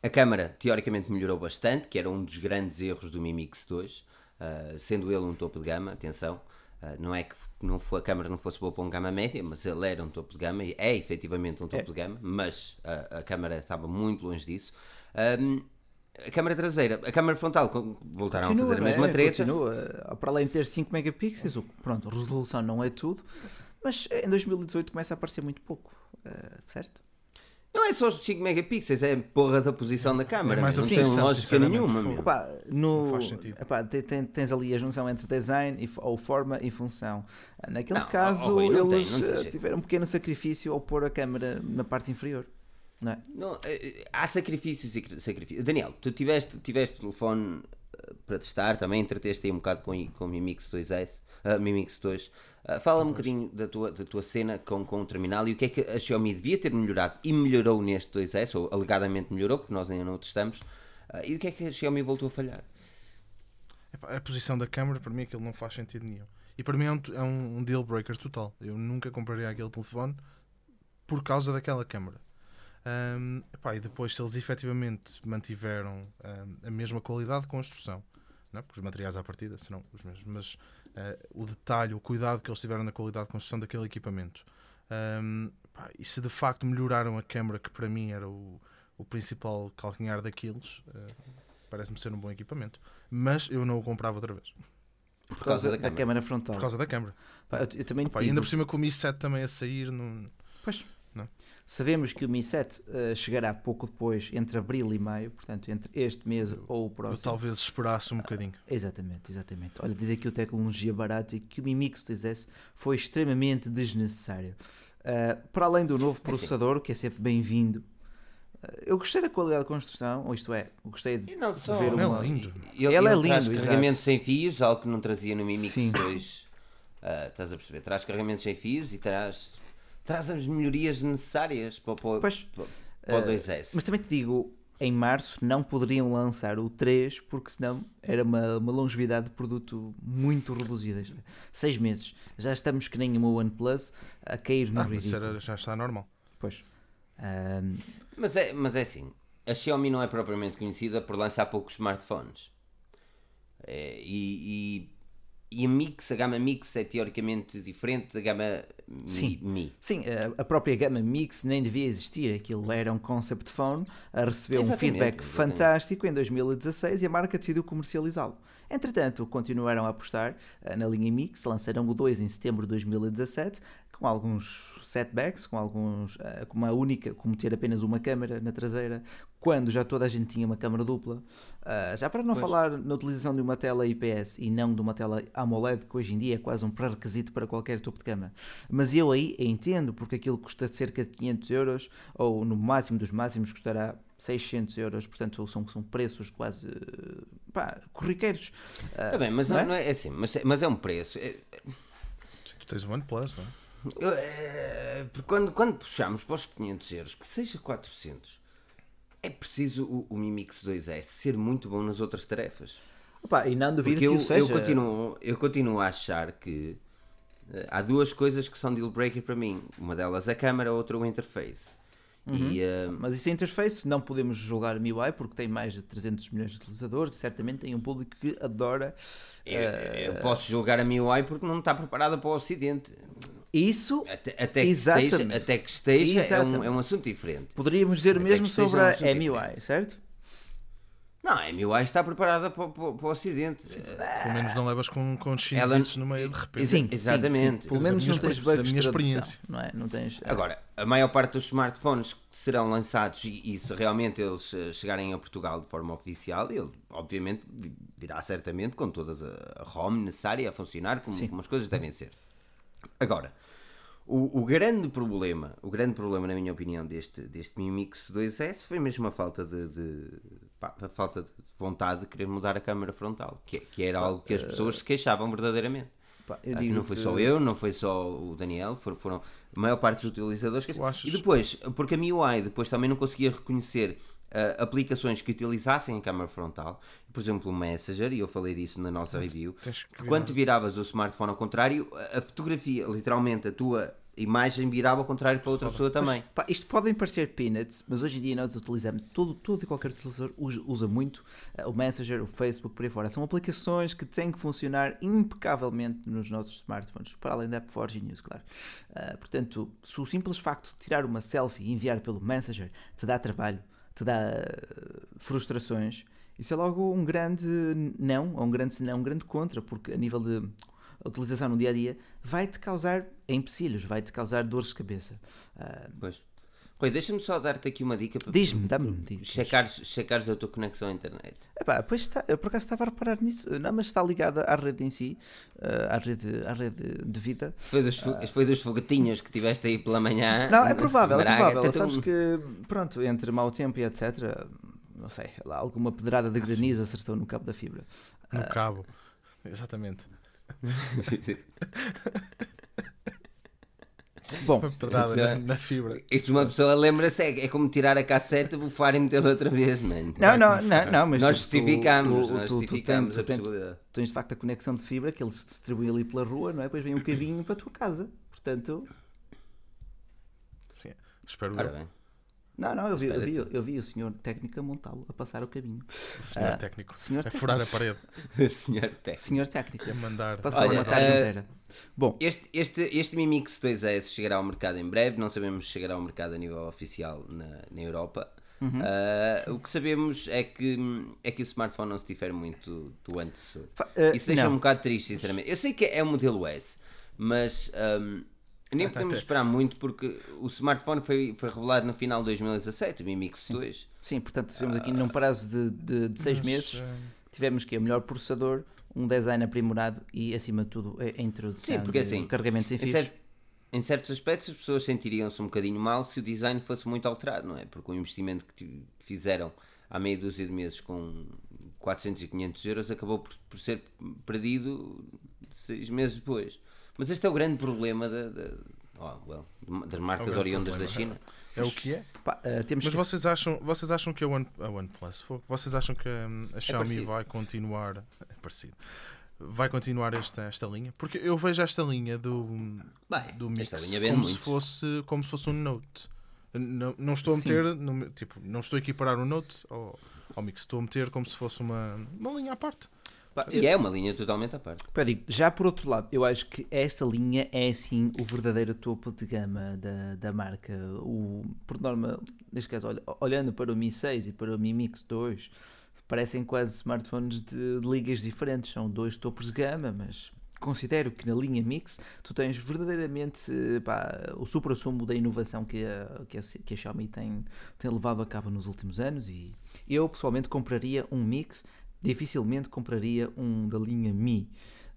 a câmara, teoricamente, melhorou bastante, que era um dos grandes erros do Mi Mix 2, ah, sendo ele um topo de gama, atenção. ah, não é que não foi, a câmara não fosse boa para um gama média, mas ele era um topo de gama, e é efetivamente um topo É. de gama, mas ah, a câmara estava muito longe disso. Ahm, a câmara traseira, a câmara frontal, voltaram a fazer a não é? mesma treta. Continua. Ah, Para além de ter 5 megapixels, o- pronto, a resolução não é tudo, mas em 2018 começa a aparecer muito pouco, certo? Não é só os 5 megapixels, é porra da posição da câmara. É mais meu. a não tem lógica nenhuma. Epá, no, Não faz sentido. epá, te- te- tens ali a junção entre design e, ou forma e função. Naquele Não, caso, oh, tem- eles não tem eh, jeito. tiveram um pequeno sacrifício ao pôr a câmera na parte inferior. Não é? Não, eh, há sacrifícios e cri- sacrifícios. Daniel, tu tiveste, tiveste o telefone eh, para testar, também entreteste aí um bocado com, com o Mi Mix 2S, uh, Mi Mix 2. Uh, fala um bocadinho da tua, da tua cena com, com o terminal e o que é que a Xiaomi devia ter melhorado e melhorou neste 2S, ou alegadamente melhorou, porque nós ainda não o testamos, uh, e o que é que a Xiaomi voltou a falhar? A posição da câmera, para mim, aquilo não faz sentido nenhum. E para mim é um, é um um deal breaker total. Eu nunca compraria aquele telefone por causa daquela câmera. Ahm, epá, e depois, se eles efetivamente mantiveram ahm, a mesma qualidade de construção, não é? porque os materiais à partida serão os mesmos, mas ah, o detalhe, o cuidado que eles tiveram na qualidade de construção daquele equipamento, ahm, epá, e se de facto melhoraram a câmera, que para mim era o, o principal calcanhar daqueles, ah, parece-me ser um bom equipamento. Mas eu não o comprava outra vez, Por causa da da câmera. câmara frontal. por cauda da câmera. Pá, eu, eu também Pá, e digo- ainda por cima com o Mi 7 também a sair, não... Pois. Não. Sabemos que o Mi 7 eh, chegará pouco depois, entre abril e maio, portanto, entre este mês ou o eu próximo. talvez esperasse um bocadinho. Exatamente, exatamente. Olha, diz aqui o tecnologia barata e que o Mi Mix 2S foi extremamente desnecessário. Ah, para além do novo processador, que é sempre bem-vindo, ah, eu gostei da qualidade de construção, ou isto é, eu gostei de E não só. ver é uma. lindo. Ele, Ele é traz lindo, exato. carregamento sem fios, algo que não trazia no Mi Mix Sim. 2. Ah, estás a perceber? Traz carregamento sem fios e traz, traz as melhorias necessárias para, para, Pois, para, para o eh, 2S. Mas também te digo, em março não poderiam lançar o 3 porque senão era uma, uma longevidade de produto muito reduzida. Seis meses. Já estamos que nem uma OnePlus a cair no Ah, ridículo. era- já está normal. Pois. Mas, é, mas é assim, a Xiaomi não é propriamente conhecida por lançar poucos smartphones. É, e, e, e a Mix, a gama Mix é teoricamente diferente da gama Mi. Sim. Mi. Sim, a- própria gama Mix nem devia existir. Aquilo era um concept phone, a receber um Exatamente, feedback exatamente. fantástico em 2016 e a marca decidiu comercializá-lo. Entretanto, continuaram a apostar eh, na linha Mix, lançaram o 2 em setembro de 2017, com alguns setbacks, com alguns, eh, com uma única, como ter apenas uma câmera na traseira, quando já toda a gente tinha uma câmera dupla. Ah, já para não Pois. falar na utilização de uma tela IPS e não de uma tela AMOLED, que hoje em dia é quase um pré-requisito para qualquer topo de gama. Mas eu aí entendo, porque aquilo custa cerca de 500 euros, ou no máximo dos máximos custará 600 euros, portanto são, são preços quase eh, pá, corriqueiros. Ah, Tá bem, mas não não, é? não é assim, mas, é- mas é um preço. É- Sim, Tu tens o OnePlus, não é? Eu- é, porque quando, quando puxamos para os 500 euros, que seja 400, é preciso o, o Mi Mix 2S ser muito bom nas outras tarefas. Opa, e não duvido Porque que eu, seja. eu, continuo, eu continuo a achar que eh, há duas coisas que são deal breaker para mim. Uma delas é a câmera, outra o interface. E eh, Mas isso é interface, não podemos julgar a MIUI porque tem mais de 300 milhões de utilizadores, certamente tem um público que adora eu, eh, eu posso julgar a MIUI porque não está preparada para o Ocidente. Isso. Até, até que Exatamente. esteja, até que esteja é, um, é um assunto diferente. Poderíamos dizer o Até mesmo sobre um a MIUI, diferente. certo? Não, a MIUI está preparada para, para- para o Ocidente. Pelo menos não levas com, com Ela- X no meio de repente. Exa- exatamente. Pelo Da menos minha não tens experi- da bugs minha experiência. não é? Não tens. Agora, a maior parte dos smartphones que serão lançados e, e se realmente eles eh, chegarem a Portugal de forma oficial, ele obviamente vi- virá certamente com toda a ROM necessária a funcionar como, como as coisas devem ser. Agora, o, o grande problema, o grande problema na minha opinião deste, deste Mi Mix 2S foi mesmo a falta de, de- pá, a falta de vontade de querer mudar a câmara frontal, que, que era algo que as pessoas se queixavam verdadeiramente. Pá, eu Ah, não foi só eu, não foi só o Daniel, foram, foram a maior parte dos utilizadores. que- E depois, porque a MIUI depois também não conseguia reconhecer ah, aplicações que utilizassem a câmara frontal, por exemplo o Messenger, e eu falei disso na nossa review, que que quando tu viravas o smartphone ao contrário, a- fotografia, literalmente a tua imagem virava ao contrário para outra pessoa também. Pá, isto podem parecer peanuts, mas hoje em dia nós utilizamos, todo, todo e qualquer utilizador usa, muito eh, o Messenger, o Facebook, por aí fora. São aplicações que têm que funcionar impecavelmente nos nossos smartphones, para além da App Forge News, claro. Ah, portanto, se o simples facto de tirar uma selfie e enviar pelo Messenger te dá trabalho, te dá eh, frustrações, isso é logo um grande não, ou um grande se não, um grande contra, porque a nível de utilização no dia a dia vai-te causar empecilhos, vai-te causar dores de cabeça. Ah, Pois. Rui, deixa-me só dar-te aqui uma dica para Diz-me, dá-me checares, checares a tua conexão à internet. Epá, pois está, eu por acaso estava a reparar nisso, não, mas está ligada à rede em si, ah, à, rede, à rede de vida. Foi dos, fo- foi dos fogatinhos que tiveste aí pela manhã. Não, é provável, é provável. até Sabes que, pronto, entre mau tempo e etc., não sei, lá, alguma pedrada de granizo acertou no cabo da fibra. No cabo. Exatamente. Bom, Isso é- na, na fibra. Isto uma pessoa lembra-se, é, é como tirar a cassete, bufar e metê-la outra vez, mano. não, não, não, não, mas nós tu- justificamos, tu- nós tu- tu justificamos a tu tens- possibilidade. tu tens de facto a conexão de fibra que ele se distribui ali pela rua, não é? Depois vem um cabinho para a tua casa. Portanto, Sim. Espero Ora bem. Não, não, eu vi, eu vi, eu vi o senhor técnico a montá-lo, a passar o cabinho. O senhor Ah, técnico. senhor a furar a técnico. parede. Senhor técnico. Senhor técnico, A mandar. passar Olha, uma tarde eh, inteira. Bom, Este, este, este Mi Mix 2S chegará ao mercado em breve, não sabemos se chegará ao mercado a nível oficial na, na Europa. Uhum. Ah, o que sabemos é que, é que o smartphone não se difere muito do antecessor. eh, Isso deixa não. um bocado triste, sinceramente. Eu sei que é o modelo S, mas ahm, nem podemos esperar muito porque o smartphone foi, foi revelado no final de 2017, o Mi Mix 2. Sim, portanto, tivemos aqui num prazo de, de, de seis Mas, meses, eh, tivemos que o melhor processador, um design aprimorado e, acima de tudo, a introdução Sim, porque assim, carregamentos em fios. em certos aspectos as pessoas sentiriam-se um bocadinho mal se o design fosse muito alterado, não é? Porque o investimento que fizeram há meia dúzia de meses com 400 e 500 euros acabou por, por ser perdido seis meses depois. Mas este é o grande problema da, da- oh, well, das marcas grande oriundas da problema. China. É o que é? Pá, eh, temos Mas que... vocês acham, vocês acham que a, One, a OnePlus, vocês acham que hum, a Xiaomi parecido. vai continuar, é parecido, vai continuar esta, esta linha? Porque eu vejo esta linha do, Bem, do Mix esta linha vende como se, fosse, como se fosse um Note. Não, não estou a meter, no tipo, não estou a equiparar o Note ao, ao Mix, estou a meter como se fosse uma, uma linha à parte. E é uma linha totalmente à parte. Pá, digo, já por outro lado, eu acho que esta linha é assim o verdadeiro topo de gama da, da marca. O, por norma, neste caso, olha- olhando para o Mi 6 e para o Mi Mix 2, parecem quase smartphones de, de ligas diferentes. São dois topos de gama, mas considero que na linha Mix tu tens verdadeiramente pá, o supra-sumo da inovação que a, que a, que a Xiaomi tem, tem levado a cabo nos últimos anos. E eu pessoalmente compraria um Mix dificilmente compraria um da linha Mi.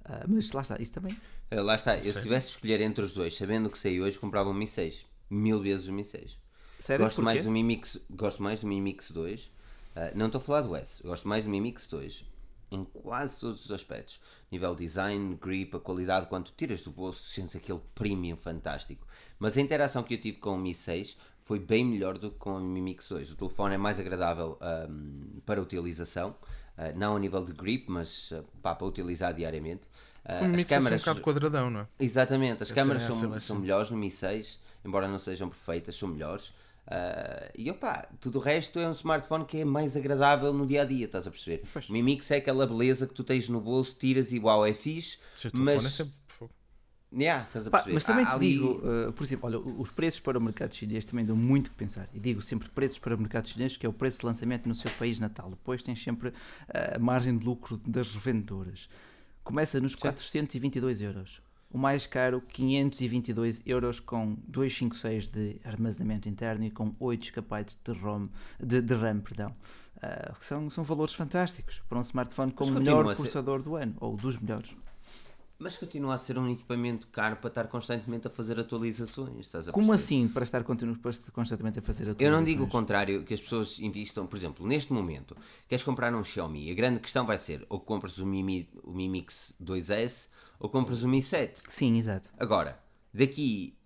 Ah, mas lá está, isso também. Eh, Lá está, eu se tivesse de escolher entre os dois, sabendo o que sei hoje, comprava um Mi 6. Mil vezes o Mi 6. Sério? Gosto Porquê? mais, do Mi Mix, gosto mais do Mi Mix 2. Ah, não estou a falar do S, gosto mais do Mi Mix 2. Em quase todos os aspectos. Nível design, grip, a qualidade, quando tiras do bolso, sentes aquele premium fantástico. Mas a interação que eu tive com o Mi 6 foi bem melhor do que com o Mi Mix 2. O telefone é mais agradável ahm, para utilização, ah, não a nível de grip, mas ah, pá, para utilizar diariamente. Ah, O as é câmaras um bocado quadradão, não é? Exatamente, as Essa- câmaras essa são, são melhores no Mi 6, embora não sejam perfeitas, são melhores. Ah, e opá, tudo o resto é um smartphone que é mais agradável no dia a dia, estás a perceber? O Mi Mix é aquela beleza que tu tens no bolso, tiras e uau, é fixe, mas. é sempre. Yeah, Pá, mas também Há te ali- digo, uh, por exemplo, olha, os preços para o mercado chinês também dão muito que pensar. E digo sempre preços para o mercado chinês, que é o preço de lançamento no seu país natal. Depois tens sempre uh, a margem de lucro das revendedoras. Começa nos 422 euros. O mais caro, 522 euros com 256 de armazenamento interno e com 8 GB de, ROM, de, de RAM. Perdão. Uh, são, são valores fantásticos para um smartphone com Mas o melhor a ser- processador do ano, ou dos melhores. Mas continua a ser um equipamento caro para estar constantemente a fazer atualizações, estás a Como perceber? assim para estar constantemente a fazer Eu não digo o atualizações? contrário, que as pessoas investam, por exemplo, neste momento, queres comprar um Xiaomi, a grande questão vai ser ou compras o Mi, o Mi Mix 2S ou compras o Mi 7. Sim, exato. Agora, daqui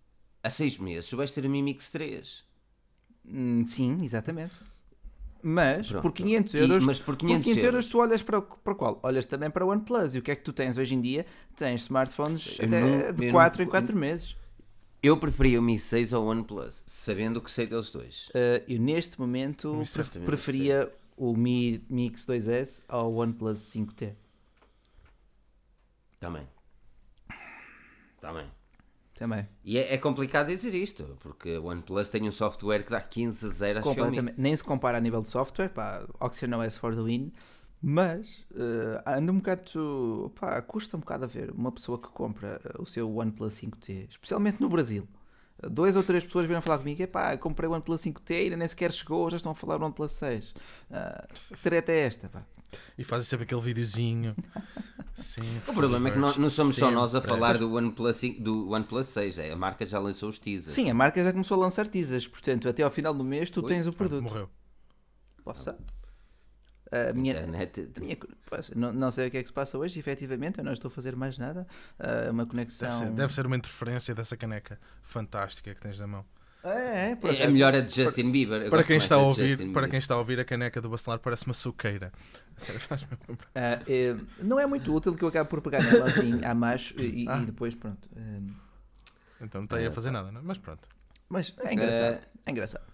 a seis meses, tu vais ter o Mi Mix 3. Hum, sim, exatamente. Mas Pronto. por 500 E- euros, mas por 500 euros. tu olhas para, para qual? Olhas também para o OnePlus. E o que é que tu tens hoje em dia? Tens smartphones não- de eu 4 em não- 4 meses. Eu preferia o Mi 6 ao OnePlus, sabendo o que sei deles dois. Uh, eu neste momento Mi pre- certamente preferia o Mi, Mi X2S ao OnePlus 5T. Também. Também. Também. E é, é complicado dizer isto, porque o OnePlus tem um software que dá 15 a 0 a Xiaomi. Nem se compara a nível de software, pá, Oxygen OS for the win, mas eh, anda um bocado, pá, custa um bocado a ver uma pessoa que compra eh, o seu OnePlus 5T, especialmente no Brasil. Dois ou três pessoas vieram falar comigo, pá, comprei o OnePlus 5T e ainda nem sequer chegou, já estão a falar do OnePlus 6. Ah, que treta é esta, pá? E fazem sempre aquele videozinho. Sim, O problema é que nós, não somos só nós a sempre. falar do OnePlus, 5 do OnePlus 6, é, a marca já lançou os teasers. Sim, a marca já começou a lançar teasers, portanto, até ao final do mês tu Ui, tens o Ah, produto. Morreu. Possa? A minha, Internet. a minha- pois, não, não sei o que é que se passa hoje, efetivamente, eu não estou a fazer mais nada. Ah, uma conexão. Deve ser, deve ser uma interferência dessa caneca fantástica que tens na mão. É, é, por É, a acaso. melhor é de Justin Bieber. Eu Para quem, mais está a ouvir, Justin para Bieber. quem está a ouvir, a caneca do Bacelar parece uma suqueira. Ah, é, não é muito útil que eu acabo por pegar nela assim a macho e, e Ah. depois pronto. Ah, Então não está aí a fazer nada, não é? Mas pronto. mas é engraçado. É engraçado.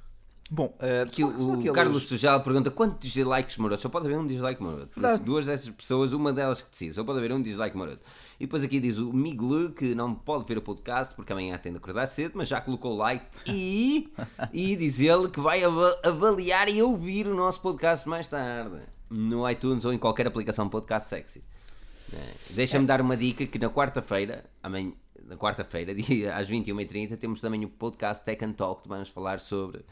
Bom, ah, Que só- o, aqueles- Carlos Tujal pergunta quantos dislikes maroto? Só pode haver um dislike maroto. Isso, duas dessas pessoas, uma delas que decide, só pode haver um dislike maroto. E depois aqui diz o Miguel que não pode ver o podcast porque amanhã tem de acordar cedo, mas já colocou like e, e diz ele que vai ava- avaliar e ouvir o nosso podcast mais tarde no iTunes ou em qualquer aplicação podcast sexy. É, Deixa-me dar uma dica que na quarta-feira, amanhã, na quarta-feira, às 21h30, temos também o podcast Tech and Talk, que vamos falar sobre.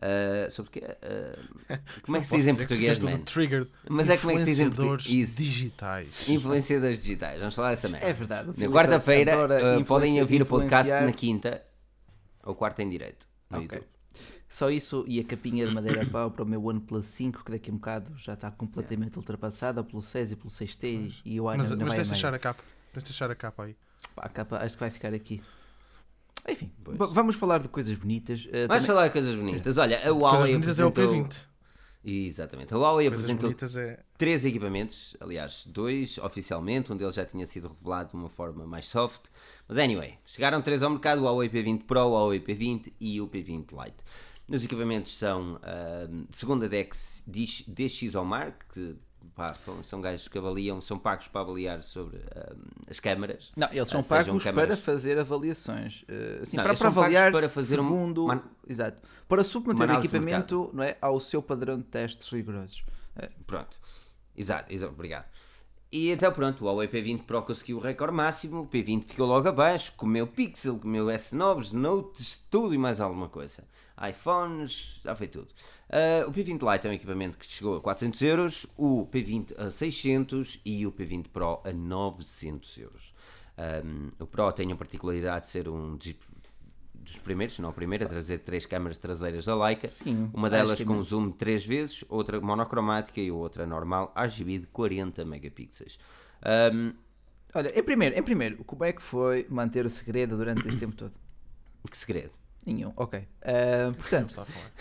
Ah, sobre o quê? Ah, como é que se diz em português, man? triggered. Mas é como é que se diz em português? Digitais. Influenciadores digitais, vamos falar dessa merda. É verdade. Na quarta-feira ah, podem ouvir o podcast na quinta ou quarta em direto no Ok. YouTube. Só isso e a capinha de madeira pau para o meu OnePlus 5, que daqui a um bocado já está completamente ultrapassada pelo 6 e pelo 6T e o Mas, mas tens de deixar a capa. Tens de deixar a capa aí. Pá, a capa acho que vai ficar aqui. Enfim, Pois. va- vamos falar de coisas bonitas. Uh, Vamos também- falar de coisas bonitas. Olha, a Coisas Huawei bonitas é o apresentou... P20. Exatamente. A Huawei Coisas apresentou é. três equipamentos, aliás, dois oficialmente, um deles já tinha sido revelado de uma forma mais soft. Mas anyway, chegaram três ao mercado: o Huawei P20 Pro, o Huawei P20 e o P20 Lite. Os equipamentos são, ahm, segundo a Dex, DX DXOMAR, que pá, são- gajos que avaliam, são pagos para avaliar sobre ahm, as câmaras. Não, eles são Ah, pagos câmaras- para fazer avaliações. uh, assim, Não, para, para avaliar para fazer um- segundo, uma- Exato. Para submeter o equipamento não é, ao seu padrão de testes rigorosos. Uh, Pronto. Exato, exato, obrigado. E então pronto, o Huawei P20 Pro conseguiu o recorde máximo, o P20 ficou logo abaixo, comeu Pixel, comeu S9s, Notes, tudo e mais alguma coisa. iPhones, já foi tudo. Ah, o P20 Lite é um equipamento que chegou a 400 euros, o P20 a 600 e o P20 Pro a 900 euros. Ahm, o Pro tem a particularidade de ser um dos primeiros, se não o primeiro, a trazer três câmaras traseiras da Leica. Sim, uma delas com zoom de 3 vezes, outra monocromática e outra normal, RGB de 40 megapixels. Ahm, olha, em primeiro, em primeiro, como é que foi manter o segredo durante esse tempo todo? que segredo? Nenhum, ok. Uh, portanto, Está a falar.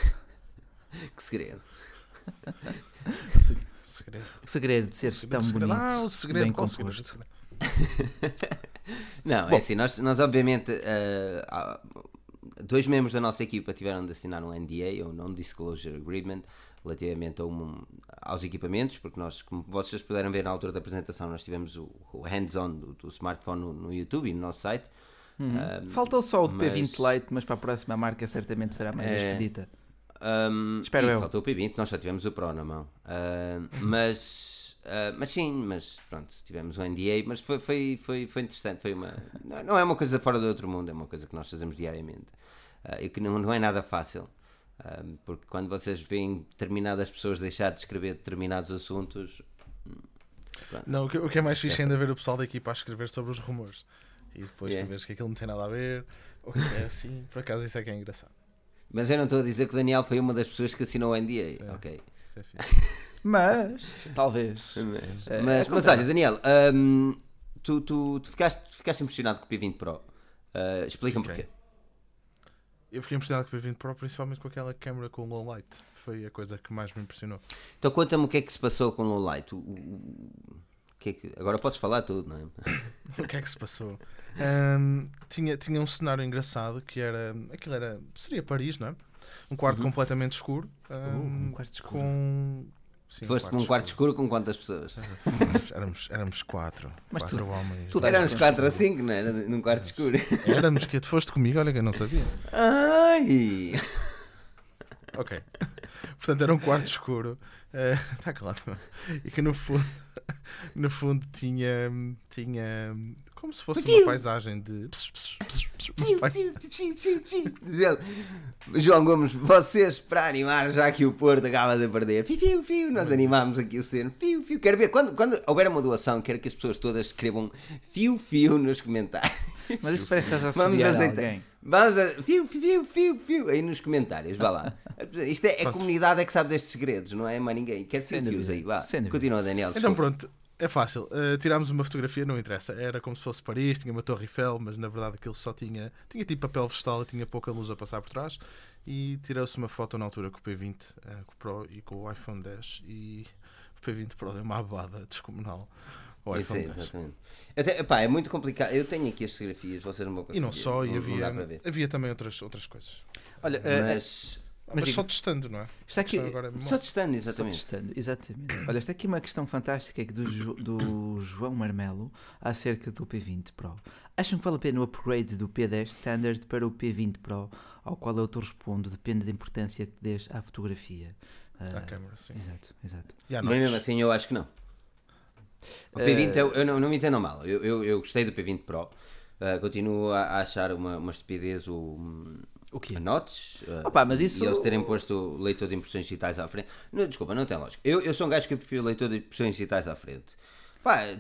Que segredo? Segredo. o segredo de ser tão segredo. bonito, Ah, o segredo. bem o composto. Não, é assim, nós, nós obviamente, há- dois membros da nossa equipa tiveram de assinar um NDA, ou Non-Disclosure Agreement, relativamente um- aos equipamentos, porque nós, como vocês puderam ver na altura da apresentação, nós tivemos o, o hands-on do, do smartphone no, no YouTube e no nosso site. Ah, Faltou só o de mas- P20 Lite, mas para a próxima marca certamente será mais É. expedita. Um, Espero e eu. Faltou o P20, nós só tivemos o Pro na mão. Um, mas, uh, mas sim, mas pronto, tivemos o NDA, mas foi, foi, foi, foi interessante. Foi uma, não, não é uma coisa fora do outro mundo, é uma coisa que nós fazemos diariamente uh, e que não, não é nada fácil. um, porque quando vocês veem determinadas pessoas deixar de escrever determinados assuntos, Não, o que, o que é mais fixe ainda é ver o pessoal da equipa a escrever sobre os rumores. E depois Yeah. tu vês que aquilo não tem nada a ver, ou que é assim. Por acaso isso é que é engraçado. mas eu não estou a dizer que o Daniel foi uma das pessoas que assinou o NDA, É. ok? Isso é. Mas, talvez. Mas, É, mas, mas olha, Daniel, hum, tu, tu, tu ficaste, ficaste impressionado com o P20 Pro. Uh, Explica-me porquê. Eu fiquei impressionado com o P20 Pro, principalmente com aquela câmera com low light. Foi a coisa que mais me impressionou. Então conta-me o que é que se passou com o Low Light. O, o- o que é que- agora podes falar tudo, não é? O que é que se passou? Ahm, tinha, tinha um cenário engraçado que era. Aquilo era. Seria Paris, não é? Um quarto completamente escuro. ahm, um quarto escuro. Com. Sim, Foste num quarto escuro com quantas pessoas? Éramos, éramos, quatro. Mas quatro tu- homens. tu Éramos Éramos 4 a 5, não era? Num quarto escuro. Éramos que tu foste comigo, olha que eu não sabia. Ai! Ok. Portanto, era um quarto escuro. Está calado. E que no fundo, no fundo tinha, tinha Como se fosse uma paisagem de. João Gomes, vocês para animar, já que o Porto acaba de perder, fiu, fiu, fiu, nós animámos aqui o ceno, fiu, fiu. Quero ver, quando, quando houver uma doação, quero que as pessoas todas escrevam fiu, fiu nos comentários. Mas isso parece que estás a Vamos aceitar. alguém. Vamos a. Fiu, fiu, fiu, fiu. Aí nos comentários, vá lá. Isto é, a Pronto. comunidade é que sabe destes segredos, não é mais ninguém. Quero fiu, fios aí, vá. Continua, Daniel. Então desculpa. pronto, é fácil. Uh, tirámos uma fotografia, não interessa. Era como se fosse Paris, tinha uma Torre Eiffel, mas na verdade aquilo só tinha. Tinha tipo papel vegetal e tinha pouca luz a passar por trás. E tirou-se uma foto na altura com o P20, uh, com o Pro e com o iPhone 10. E o P20 Pro deu uma abada descomunal. ao Isso iPhone é, 10. exatamente. Até, epá, é muito complicado. Eu tenho aqui as fotografias, vocês não vão E conseguir. não só, e não, não havia, havia também outras, outras coisas. Olha, eh, Mas. Mas, só testando, não é? está A aqui. é Só testando, Só exatamente. testando, exatamente. Olha, está aqui uma questão fantástica aqui do, Jo- do João Marmelo acerca do P20 Pro. Acham que vale a pena o upgrade do P10 Standard para o P20 Pro, ao qual eu te respondo, depende da importância que dês à fotografia. À Ah, câmara, sim. Exato, exato. E Mas mesmo assim, eu acho que não. O Eh, P20, eu, eu não, não me entendam mal. Eu, eu, eu gostei do P20 Pro. Uh, continuo a, a achar uma, uma estupidez o, O quê? a Notch. uh, Opa, mas isso- E eles terem posto o leitor de impressões digitais à frente. Não, desculpa, não tem lógica. Eu, eu sou um gajo que prefiro leitor de impressões digitais à frente. Pá, é-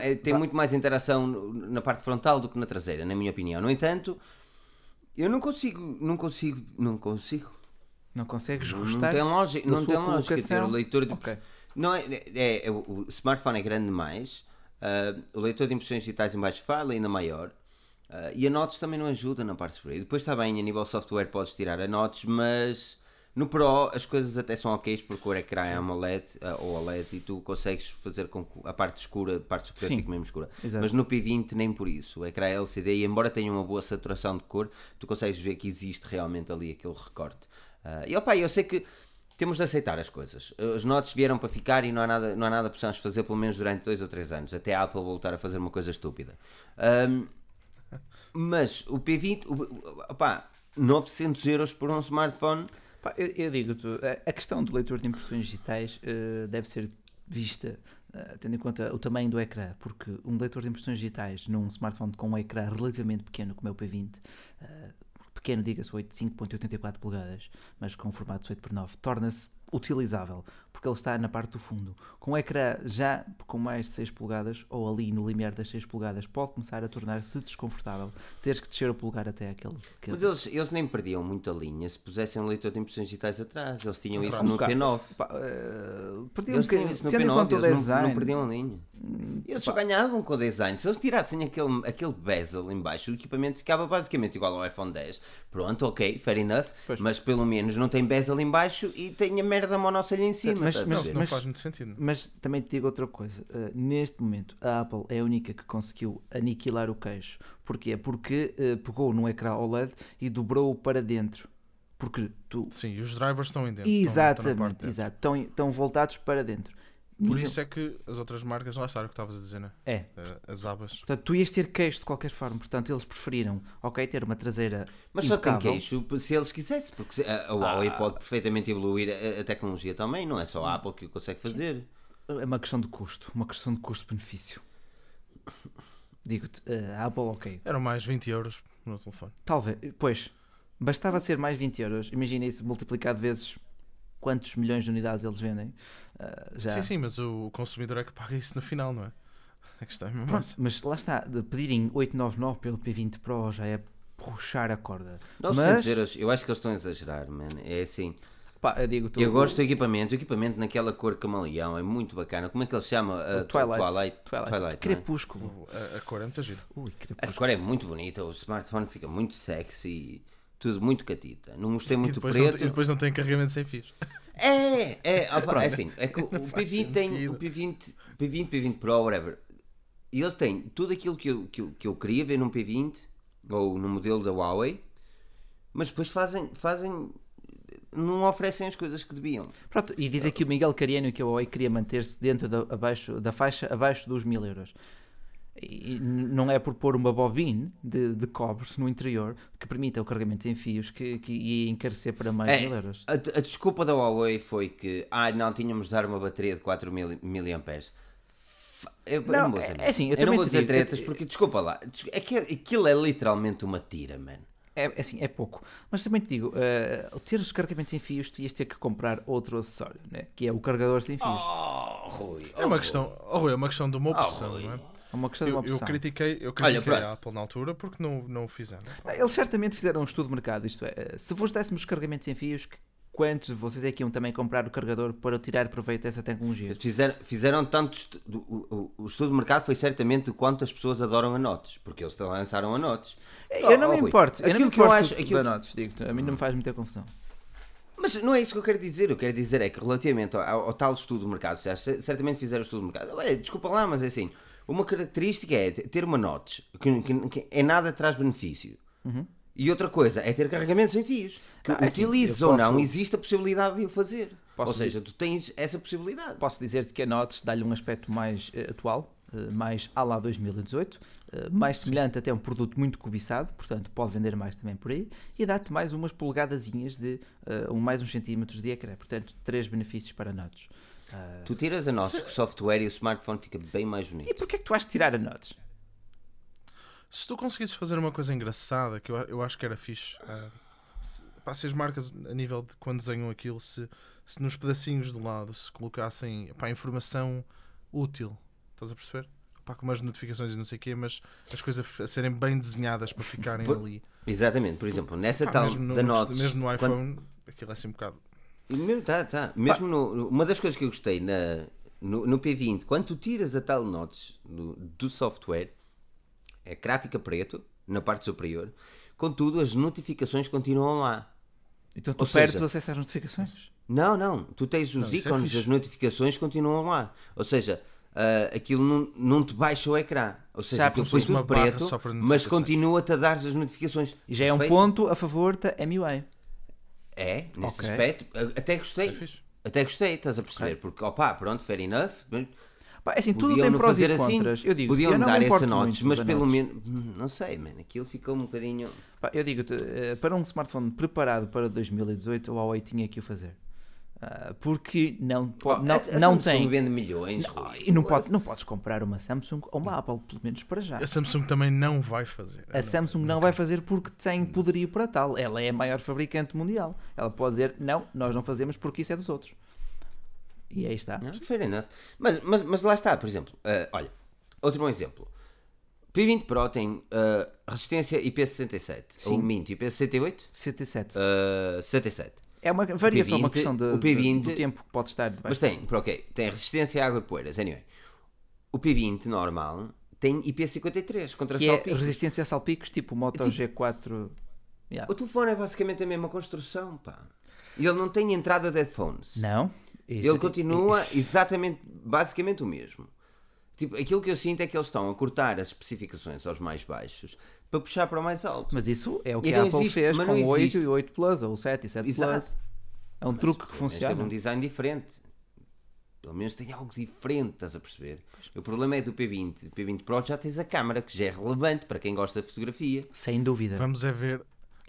é- tem muito mais interação na parte frontal do que na traseira, na minha opinião. No entanto, eu não consigo, não consigo, não consigo. Não consegues Não gostar? tem lógica, não tem lógica ter o leitor de Ok. não é, é- é- o smartphone é grande demais, ah, o leitor de impressões digitais em baixo fala ainda maior ah, e a Notch também não ajuda na parte superior. Depois está bem, a nível software podes tirar a Notch, mas no Pro as coisas até são ok porque o ecrã é AMOLED ah, ou OLED e tu consegues fazer com que a parte escura, a parte superior Sim. fique mesmo escura. Exato. Mas no P20 nem por isso. O ecrã é LCD e embora tenha uma boa saturação de cor, tu consegues ver que existe realmente ali aquele recorte. Ah, e opa, eu sei que temos de aceitar as coisas. Os notes vieram para ficar e não há nada, não há nada que possamos fazer pelo menos durante dois ou três anos, até a Apple voltar a fazer uma coisa estúpida. Ahm, mas o P20, o, o- opá, 900 euros por um smartphone. Pá, eu, eu digo-te, a- questão do leitor de impressões digitais eh, deve ser vista eh, tendo em conta o tamanho do ecrã, porque um leitor de impressões digitais num smartphone com um ecrã relativamente pequeno, como é o P20, eh, pequeno, diga-se 8 5.84 polegadas, mas com um formato 8 por 9 torna-se utilizável, porque ele está na parte do fundo. Com um ecrã já com mais de 6 polegadas, ou ali no limiar das 6 polegadas, pode começar a tornar-se desconfortável, teres que descer o polegar até aquele... aquele... Mas eles, eles nem perdiam muita linha se pusessem um leitor de impressões digitais atrás. Eles tinham isso no Um bocado. P9. Pá, eh, perdi um Eles tinham bocadinho- isso no tendo em P9, conta o eles não, não perdiam a linha. Eles só ganhavam com o design. Se eles tirassem aquele, aquele bezel em baixo, o equipamento ficava basicamente igual ao iPhone 10. Pronto, ok, fair enough. Pois. Mas pelo menos não tem bezel em baixo e tem a merda monocelha em cima. Mas- mas- Não, não faz muito sentido. Mas também te digo outra coisa. Uh, neste momento, a Apple é a única que conseguiu aniquilar o queixo. Porquê? Porque uh, pegou num ecrã OLED e dobrou-o para dentro. Porque tu. Sim, e os drivers estão em dentro. estão- estão na parte de Exatamente, dentro. exato. Estão, estão voltados para dentro. Por isso é que as outras marcas, lá está o que estavas a dizer, né? É. Eh, As abas. Portanto, tu ias ter queixo de qualquer forma. Portanto, eles preferiram, ok, ter uma traseira. Mas só tem queixo se eles quisessem, porque a, Huawei Ah. pode perfeitamente evoluir a, a tecnologia também, não é só a Apple que o consegue fazer. É uma questão de custo. Uma questão de custo-benefício. Digo-te, uh, a Apple, ok, Eram mais 20 euros no telefone. Talvez, pois, bastava ser mais 20 euros. Imagina isso multiplicado vezes quantos milhões de unidades eles vendem. Ah, já. Sim, sim, mas o consumidor é que paga isso no final, não é? A questão é mesmo Pronto, mas lá está, de pedirem 899 pelo P20 Pro já é puxar a corda. 900 mas, euros, eu acho que eles estão a exagerar, man. É assim. pá, eu digo, tu, Eu gosto do equipamento, o equipamento naquela cor camaleão é muito bacana. Como é que ele se chama? Uh, Twilight, Twilight. Twilight, Twilight, é? crepúsculo. A, a cor é muito gira. Ui, A cor é muito bonita, o smartphone fica muito sexy, tudo muito catita. Não gostei E muito depois, não, preto. e depois não tem carregamento sem fios. É, é, opa, é assim, é que o Não faz P20 tem sentido. o P20, P20, P20 Pro, whatever. E eles têm tudo aquilo que eu, que, eu, que eu queria ver num P20 ou no modelo da Huawei, mas depois fazem, fazem não oferecem as coisas que deviam. Pronto, e diz aqui o Miguel Cariano que a Huawei queria manter-se dentro da, abaixo, da faixa abaixo dos 1000 euros. E não é por pôr uma bobine de, de cobre no interior que permita o carregamento em fios que, que ia encarecer para mais É, 1000 euros. A, a desculpa da Huawei foi que ah, não tínhamos de dar uma bateria de 4 mil, mAh. Eu, Não, eu não vou é- dizer, é assim, eu eu não vou dizer digo, tretas eu- porque, desculpa lá, é aquilo é literalmente uma tira, mano. É, é assim, é pouco. Mas também te digo, ao ter os carregamentos sem fios, tu ias ter que comprar outro acessório, né? que é o carregador sem fios. Oh, Rui. É uma questão, oh, Rui, é uma questão de uma opção, Rui. não é? É uma questão de uma Eu, eu opção. critiquei, eu Olha, critiquei pronto. a Apple na altura porque não, não o fizeram. Eles certamente fizeram um estudo de mercado, isto é, se vos dessemos os carregamentos sem fios, que- quantos de vocês é que iam também comprar o carregador para tirar proveito dessa tecnologia? Fizeram, fizeram tanto. estu- o, o- o estudo de mercado foi certamente o quanto as pessoas adoram a notes, porque eles lançaram a notes. Eu não Oh, me importo, eu não me aquilo que eu importo acho. de aquilo- notes, digo-te, a mim não me faz muita confusão. Mas não é isso que eu quero dizer. Eu quero dizer é que relativamente ao, ao tal estudo de mercado, certamente fizeram o estudo de mercado. Ué, desculpa lá, mas é assim. Uma característica é te- ter uma notes, que, que- que é nada traz benefício. E outra coisa é ter carregamentos sem fios. Que Ah, é assim, utilizes ou posso- não, existe a possibilidade de o fazer. Posso ou seja, tu tens essa possibilidade. Posso dizer-te que a Notes dá-lhe um aspecto mais eh, atual, eh, mais à lá 2018, eh, mais semelhante até a um produto muito cobiçado, portanto pode vender mais também por aí, e dá-te mais umas polegadazinhas de mais uns centímetros de ecrã, portanto três benefícios para Notes. Ah, Tu tiras a notes com o software e o smartphone fica bem mais e bonito. porquê é que tu has de tirar a Notes? Se tu conseguisses fazer uma coisa engraçada, que eu, eu acho que era fixe, ah, se, pá, se as marcas, a nível de quando desenham aquilo, se, se nos pedacinhos do lado se colocassem pá, informação útil, estás a perceber? Pá, com umas notificações e não sei o quê, mas as coisas a serem bem desenhadas para ficarem Por- ali. Exatamente, por exemplo, nessa Pá, tal mesmo, no, da no- notes. mesmo no quando- iPhone, aquilo é assim um bocado. Tá, tá. Mesmo no, no- uma das coisas que eu gostei na, no, no P20, quando tu tiras a tal notes do, do software, é gráfica preto, na parte superior, contudo as notificações continuam lá. Então tu Ou perdes seja- o acesso às notificações? Não, não, tu tens os Não, é ícones, fixe. as notificações continuam lá. Ou seja, ah, aquilo não, não te baixa o ecrã. Ou seja, aquilo foi tudo preto, mas continua-te a dar as notificações. E já é um Perfeito. ponto a favor da MUI. É, nesse Ok. aspecto, até gostei. É. Até gostei, estás a perceber? Porque, opá, pronto, fair enough. mas Pá, é assim, tudo Podiam tem prós e fazer assim. contras. Eu digo, Podiam eu dar essa notes, mas pelo menos. hum, Não sei, mano. Aquilo ficou um bocadinho. Pá, eu digo-te, eh, para um smartphone preparado para 2018, o Huawei tinha que o fazer. Ah, porque não, Oh, não, a- a não Samsung tem. vende milhões. Não, Rui. e não, podes, não podes comprar uma Samsung ou uma Apple, pelo menos para já. A Samsung também não vai fazer. A Samsung não vai fazer porque tem poderio para tal. Ela é a maior fabricante mundial. Ela pode dizer, não, nós não fazemos porque isso é dos outros. E aí está. Não, fair enough. Mas, mas, mas lá está, por exemplo. ah, olha, outro bom exemplo. O P20 Pro tem ah, resistência IP67. Ou Sim. minto, IP68? 77. Ah, 77. É uma variação, uma P20, questão de, o de- P20 do tempo que pode estar debaixo. Mas tem, ok, tem resistência à água e poeiras. Anyway, o P20 normal tem IP53 contra que é salpicos. resistência a salpicos, tipo Moto G4. Yeah. O telefone é basicamente a mesma construção, pá. E ele não tem entrada de headphones. Não. Isso- Ele continua exatamente, basicamente o mesmo. Tipo, aquilo que eu sinto é que eles estão a cortar as especificações aos mais baixos para puxar para o mais alto. Mas isso é o que Então a Apple existe- fez mas com não o 8 existe. e o 8 Plus, ou o 7 e 7 Exato. Plus. É um truque que funciona. Tem um design diferente. Pelo menos tem algo diferente, estás a perceber? O problema é do P20. O P20 Pro já tens a câmara, que já é relevante para quem gosta de fotografia. Sem dúvida. Vamos é ver.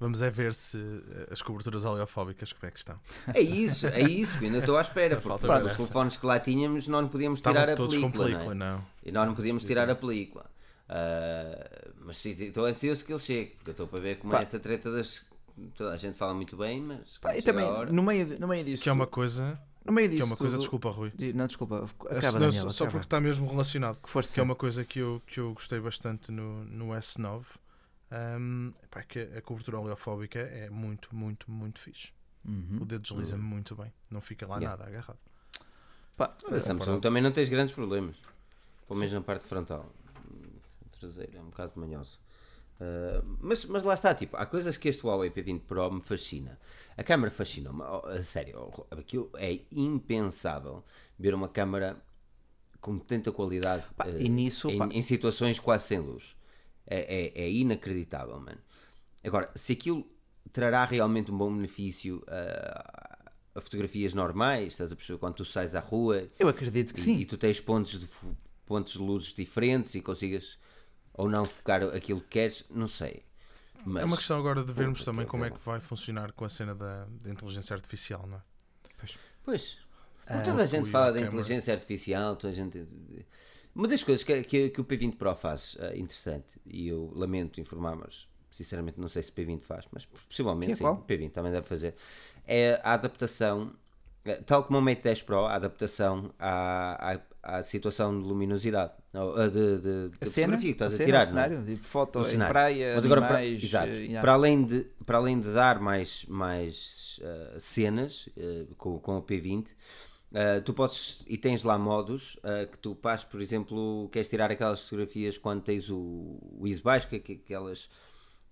Vamos é ver se eh, as coberturas oleofóbicas como é que estão. É isso, é isso, que ainda estou à espera. Porque pá, os telefones que lá tínhamos, nós não podíamos tirar Estavam a todos película. com película, não é? não. E nós não podíamos tirar a película. Ah, mas estou ansioso que ele chegue, porque eu estou para ver como Pá. é essa treta das. Toda a gente fala muito bem, mas. Pá, e também, a hora- no meio, no meio disto. Que é uma coisa. no meio Que disto é uma coisa, tudo- desculpa, Rui. Não, desculpa. Acaba, não, Daniel, só acaba. porque está mesmo relacionado. Que força. Que é uma coisa que eu, que eu gostei bastante no, no S9. Um, pá, que a cobertura oleofóbica é muito, muito, muito fixe. Uhum. O dedo desliza muito bem. Não fica lá Yeah. nada agarrado. Pá, A Samsung também não tens grandes problemas. Pelo menos na parte frontal. A traseira é um bocado manhoso. Ah, mas, mas lá está, tipo, há coisas que este Huawei P20 Pro me fascina. A câmera fascina-me, oh, a sério, oh, aquilo é impensável ver uma câmara com tanta qualidade Pá, e nisso, em, em situações quase sem luz. É, é, é inacreditável, mano. Agora, se aquilo trará realmente um bom benefício a, a fotografias normais, estás a perceber quando tu sais à rua eu acredito que e, sim. e tu tens pontos de, pontos de luzes diferentes e consigas ou não focar aquilo que queres, não sei. Mas, É uma questão agora de vermos Puta também que como é que vai funcionar com a cena da, da inteligência artificial, não é? Pois. Ah, toda a gente fala da inteligência artificial, toda a gente. Uma das coisas que, que, que o P20 Pro faz uh, interessante, e eu lamento informar, mas sinceramente não sei se o P20 faz, mas possivelmente é sim, o P20 também deve fazer, é a adaptação, eh, tal como o Mate 10 Pro, a adaptação à, à, à situação de luminosidade, eh, de, de, de A cena, fotografia que estás a, cena, tirar. o não é? cenário, tipo foto em cenário. praia, Mas agora, para, animais, exato, eh, yeah. para, além de, para além de dar mais, mais eh, cenas eh, com, com o P20, eh, tu podes e tens lá modos eh, que tu passes, por exemplo, queres tirar aquelas fotografias quando tens o, o ISO baixo, que, que aquelas.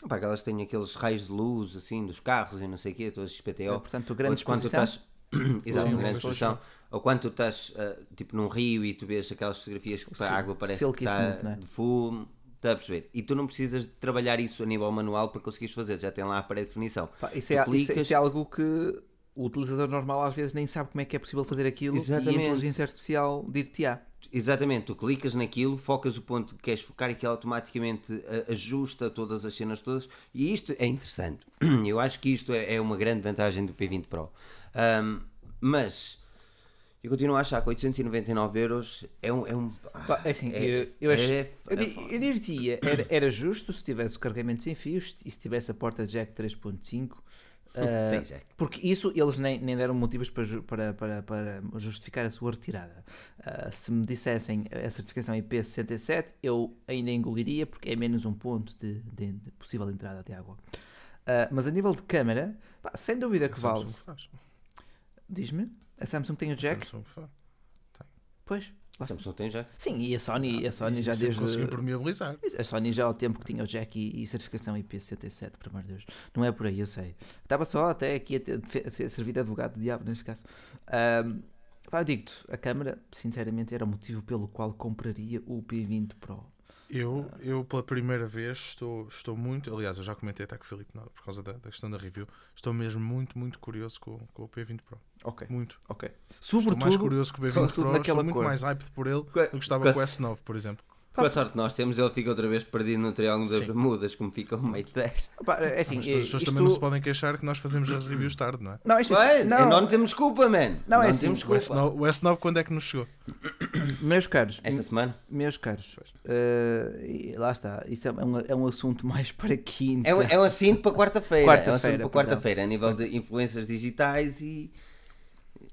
Pá, que elas têm aqueles raios de luz assim dos carros e não sei o quê, todos os PTO. É, portanto, grande Ou quando estás Exato, uma grande exposição. Ou quando tu estás uh, tipo num rio e tu vês aquelas fotografias que a água parece que está não é? de fumo, está a perceber? E tu não precisas de trabalhar isso a nível manual para conseguires fazer, já tem lá a pré-definição. Isso, é, isso, é, isso é algo que o utilizador normal às vezes nem sabe como é que é possível fazer aquilo e a Exatamente. inteligência artificial dir-te-á. Exatamente, tu clicas naquilo, focas o ponto que queres focar e que automaticamente uh, ajusta todas as cenas todas. E isto é interessante. Eu acho que isto é, é uma grande vantagem do P20 Pro. Um, mas eu continuo a achar que 899 euros é um. É um Pá, é assim, é- eu, eu, acho- é- eu, di- eu diria, era, era justo se tivesse o carregamento sem fios e se tivesse a porta jack 3.5. jack. Porque isso eles nem, nem deram motivos para, para, para, para justificar a sua retirada. Ah, se me dissessem a certificação IP67, eu ainda engoliria porque é menos um ponto de, de- de possível entrada de água. Ah, mas a nível de câmera, pá, sem dúvida que A vale. Diz-me, a Samsung tem o A jack? Samsung faz. Pois. A Samsung tem jack. Sim, e a Sony, a Sony já desde. conseguiu impermeabilizar. A Sony já há o tempo que tinha o jack e, e certificação IP67, por amor de Deus. Não é por aí, eu sei. Estava só até aqui a, ter- a ser servido de advogado do diabo, neste caso. Ahm, pá, eu digo-te, a câmera, sinceramente, era o motivo pelo qual compraria o P20 Pro. Eu, eu pela primeira vez estou, estou muito, aliás, eu já comentei até com o Filipe na- por causa da, da questão da review, estou mesmo muito, muito curioso com, com o P20 Pro. Ok, Muito. ok. Estou mais Sobretudo, curioso com o P20 sobretudo Pro, estou muito cor. mais hyped por ele do que estava com a- com o S9, por exemplo. Com a sorte que nós temos, ele fica outra vez perdido no Triângulo das Sim. Bermudas, como fica o Mate 10. pá, é assim, Mas as pessoas isto... também não se podem queixar que nós fazemos as reviews tarde, não é? Não, isto é, não, não, nós não temos culpa, man. Não, é Nós assim, temos O culpa. S9, o S9 quando é que nos chegou? meus caros, Esta semana? meus caros, e lá está, isso é um, é um assunto mais para quinta. É um, é um assunto para quarta-feira. é um assunto para quarta-feira, a nível de influências digitais e,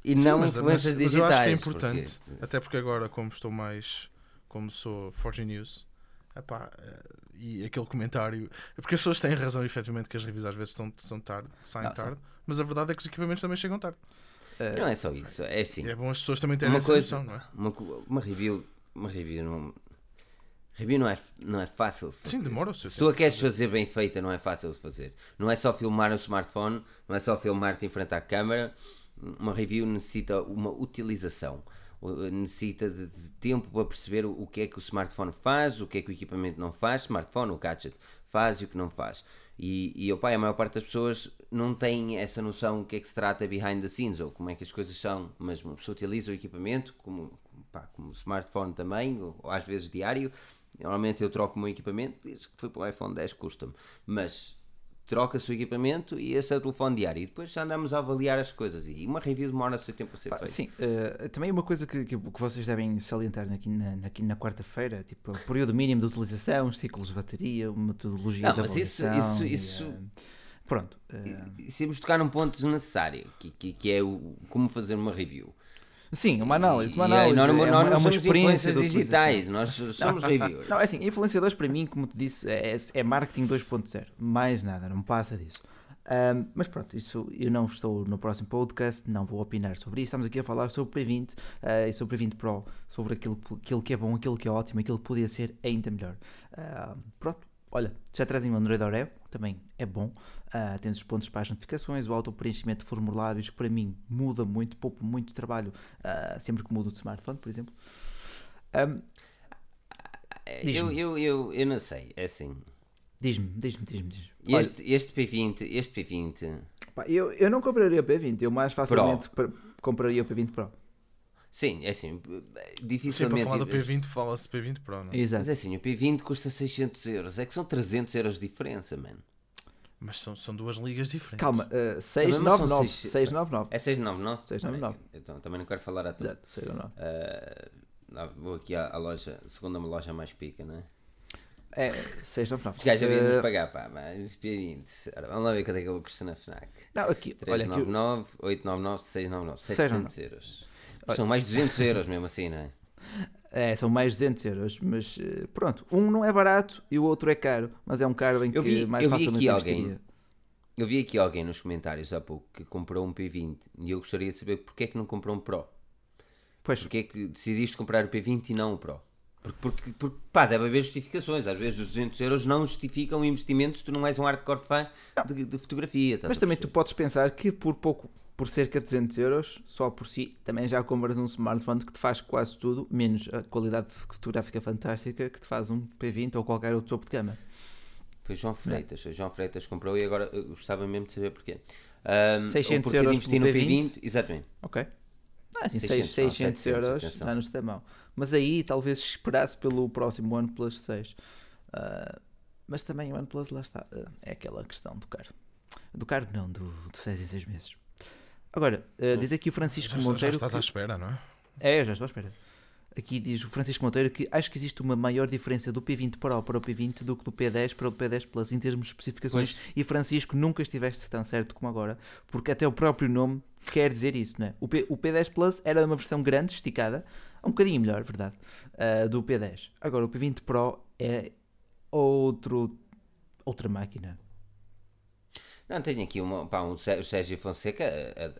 e não mas, influências mas, mas digitais. eu acho que é importante, porque- até porque agora, como estou mais, como sou Forge News, epá, eh, e aquele comentário, é porque as pessoas têm razão, efetivamente, que as reviews às vezes estão, são tarde, saem Não, são. tarde, mas a verdade é que os equipamentos também chegam tarde. Eh, Não é só isso, é assim. É bom as pessoas também terem Uma essa coisa, noção, não é? uma, uma review, uma review não, review não é, não é fácil de fazer. Sim, demora o seu Se tempo tu a queres fazer bem feita, não é fácil de fazer. Não é só filmar no smartphone, não é só filmar-te em frente à câmara. Uma review necessita uma utilização. Necessita de, de tempo para perceber o, o que é que o smartphone faz, o que é que o equipamento não faz, smartphone, o gadget faz e o que não faz. E, e opa, a maior parte das pessoas não tem essa noção do que é que se trata behind the scenes ou como é que as coisas são, mas uma pessoa utiliza o equipamento como, pá, como smartphone também, ou, ou às vezes diário. Normalmente eu troco o meu equipamento, diz que foi para o iPhone 10 custom, mas troca-se o equipamento e esse é o telefone diário. E depois já andamos a avaliar as coisas e uma review demora o seu tempo a ser feita. Sim, eh, também uma coisa que, que, que vocês devem salientar aqui na, aqui na quarta-feira, tipo, o período mínimo de utilização, os ciclos de bateria, metodologia Não, de mas isso- avaliação isso- e, isso- eh, pronto. eh, E se irmos tocar num ponto desnecessário, que, que, que é o, como fazer uma review. Sim, uma análise, uma E- e análise. nós, não- é nós uma, é uma somos experiência influências de digitais, nós somos reviewers. Não, é assim, influenciadores para mim, como te disse, é, é marketing 2.0. Mais nada, não passa disso. Ahm, mas pronto, isso eu não estou no próximo podcast, não vou opinar sobre isso. Estamos aqui a falar sobre o P20 ah, e sobre o P20 Pro, sobre aquilo, aquilo que é bom, aquilo que é ótimo, aquilo que podia ser ainda melhor. Ah, pronto, olha, já trazem o Android Oreo, também é bom. Ah, tem os pontos para as notificações, o auto-preenchimento de formulários, que para mim muda muito, poupa muito trabalho ah, sempre que mudo de smartphone, por exemplo. Ahm, Eu, eu, eu, eu não sei, é assim. Diz-me, diz-me, diz-me. diz Este, este P20, este P20, pá, eu, eu não compraria o P20, eu mais facilmente pr- compraria o P20 Pro. Sim, é assim, Sim, para dificilmente. falar do P20, fala-se de P20 Pro, não é? Exato. Mas é assim, o P20 custa 600 euros, é que são 300 euros de diferença, mano. Mas são, são duas ligas diferentes. Calma, uh, Também não 699. são seis- 699. É 699? 699. Então também não quero falar à toa. Exato, 699. Ah, lá vou aqui à, à loja, segunda loja mais pica, não é? É 699. Os gajos havia de nos Eh, pagar, pá, mas P20. Ora, vamos lá ver quanto é que ele custa na FNAC. Não, aqui, olha aqui. 399, 899, 699, 699. 700 euros. São mais de 200 euros mesmo assim, não é? É, são mais 200 euros, mas eh, pronto, um não é barato e o outro é caro, mas é um caro em que Eu vi- mais eu vi facilmente aqui alguém-. Eu vi aqui alguém nos comentários há pouco que comprou um P20 e eu gostaria de saber porque é que não comprou um Pro. Pois, Porque é que decidiste comprar o P20 e não o Pro? Porque, porque, porque pá, deve haver justificações. Às vezes os 200 euros não justificam investimentos se tu não és um hardcore fã de, de fotografia. mas também tu podes pensar que por pouco, por cerca de 200 euros, só por si, também já compras um smartphone que te faz quase tudo, menos a qualidade fotográfica fantástica que te faz um P20 ou qualquer outro topo de gama. Foi João Freitas. O João Freitas comprou e agora eu gostava mesmo de saber porquê. Um, 600 o porquê euros investir no P20. P20. Exatamente. Ok? Ah, assim, 600, 600, não, 600 700, euros atenção. dá-nos da mão. Mas aí talvez esperasse pelo próximo OnePlus 6. Ah, mas também o OnePlus, lá está, ah, é aquela questão do caro. Do caro não, do, de 6 em 6 meses. Agora, ah, diz aqui o Francisco Já, já Monteiro. estás que- à espera, não é? É, já estou à espera. Aqui diz o Francisco Monteiro que acho que existe uma maior diferença do P20 Pro para o P20 do que do P10 para o P10 Plus em termos de especificações. E Francisco, nunca estiveste tão certo como agora, porque até o próprio nome quer dizer isso, não é? O, P, o P10 Plus era uma versão grande, esticada, um bocadinho melhor, verdade, ah, do P10. Agora o P20 Pro é outro, outra máquina. Não, tenho aqui uma, pá, um o Sérgio Fonseca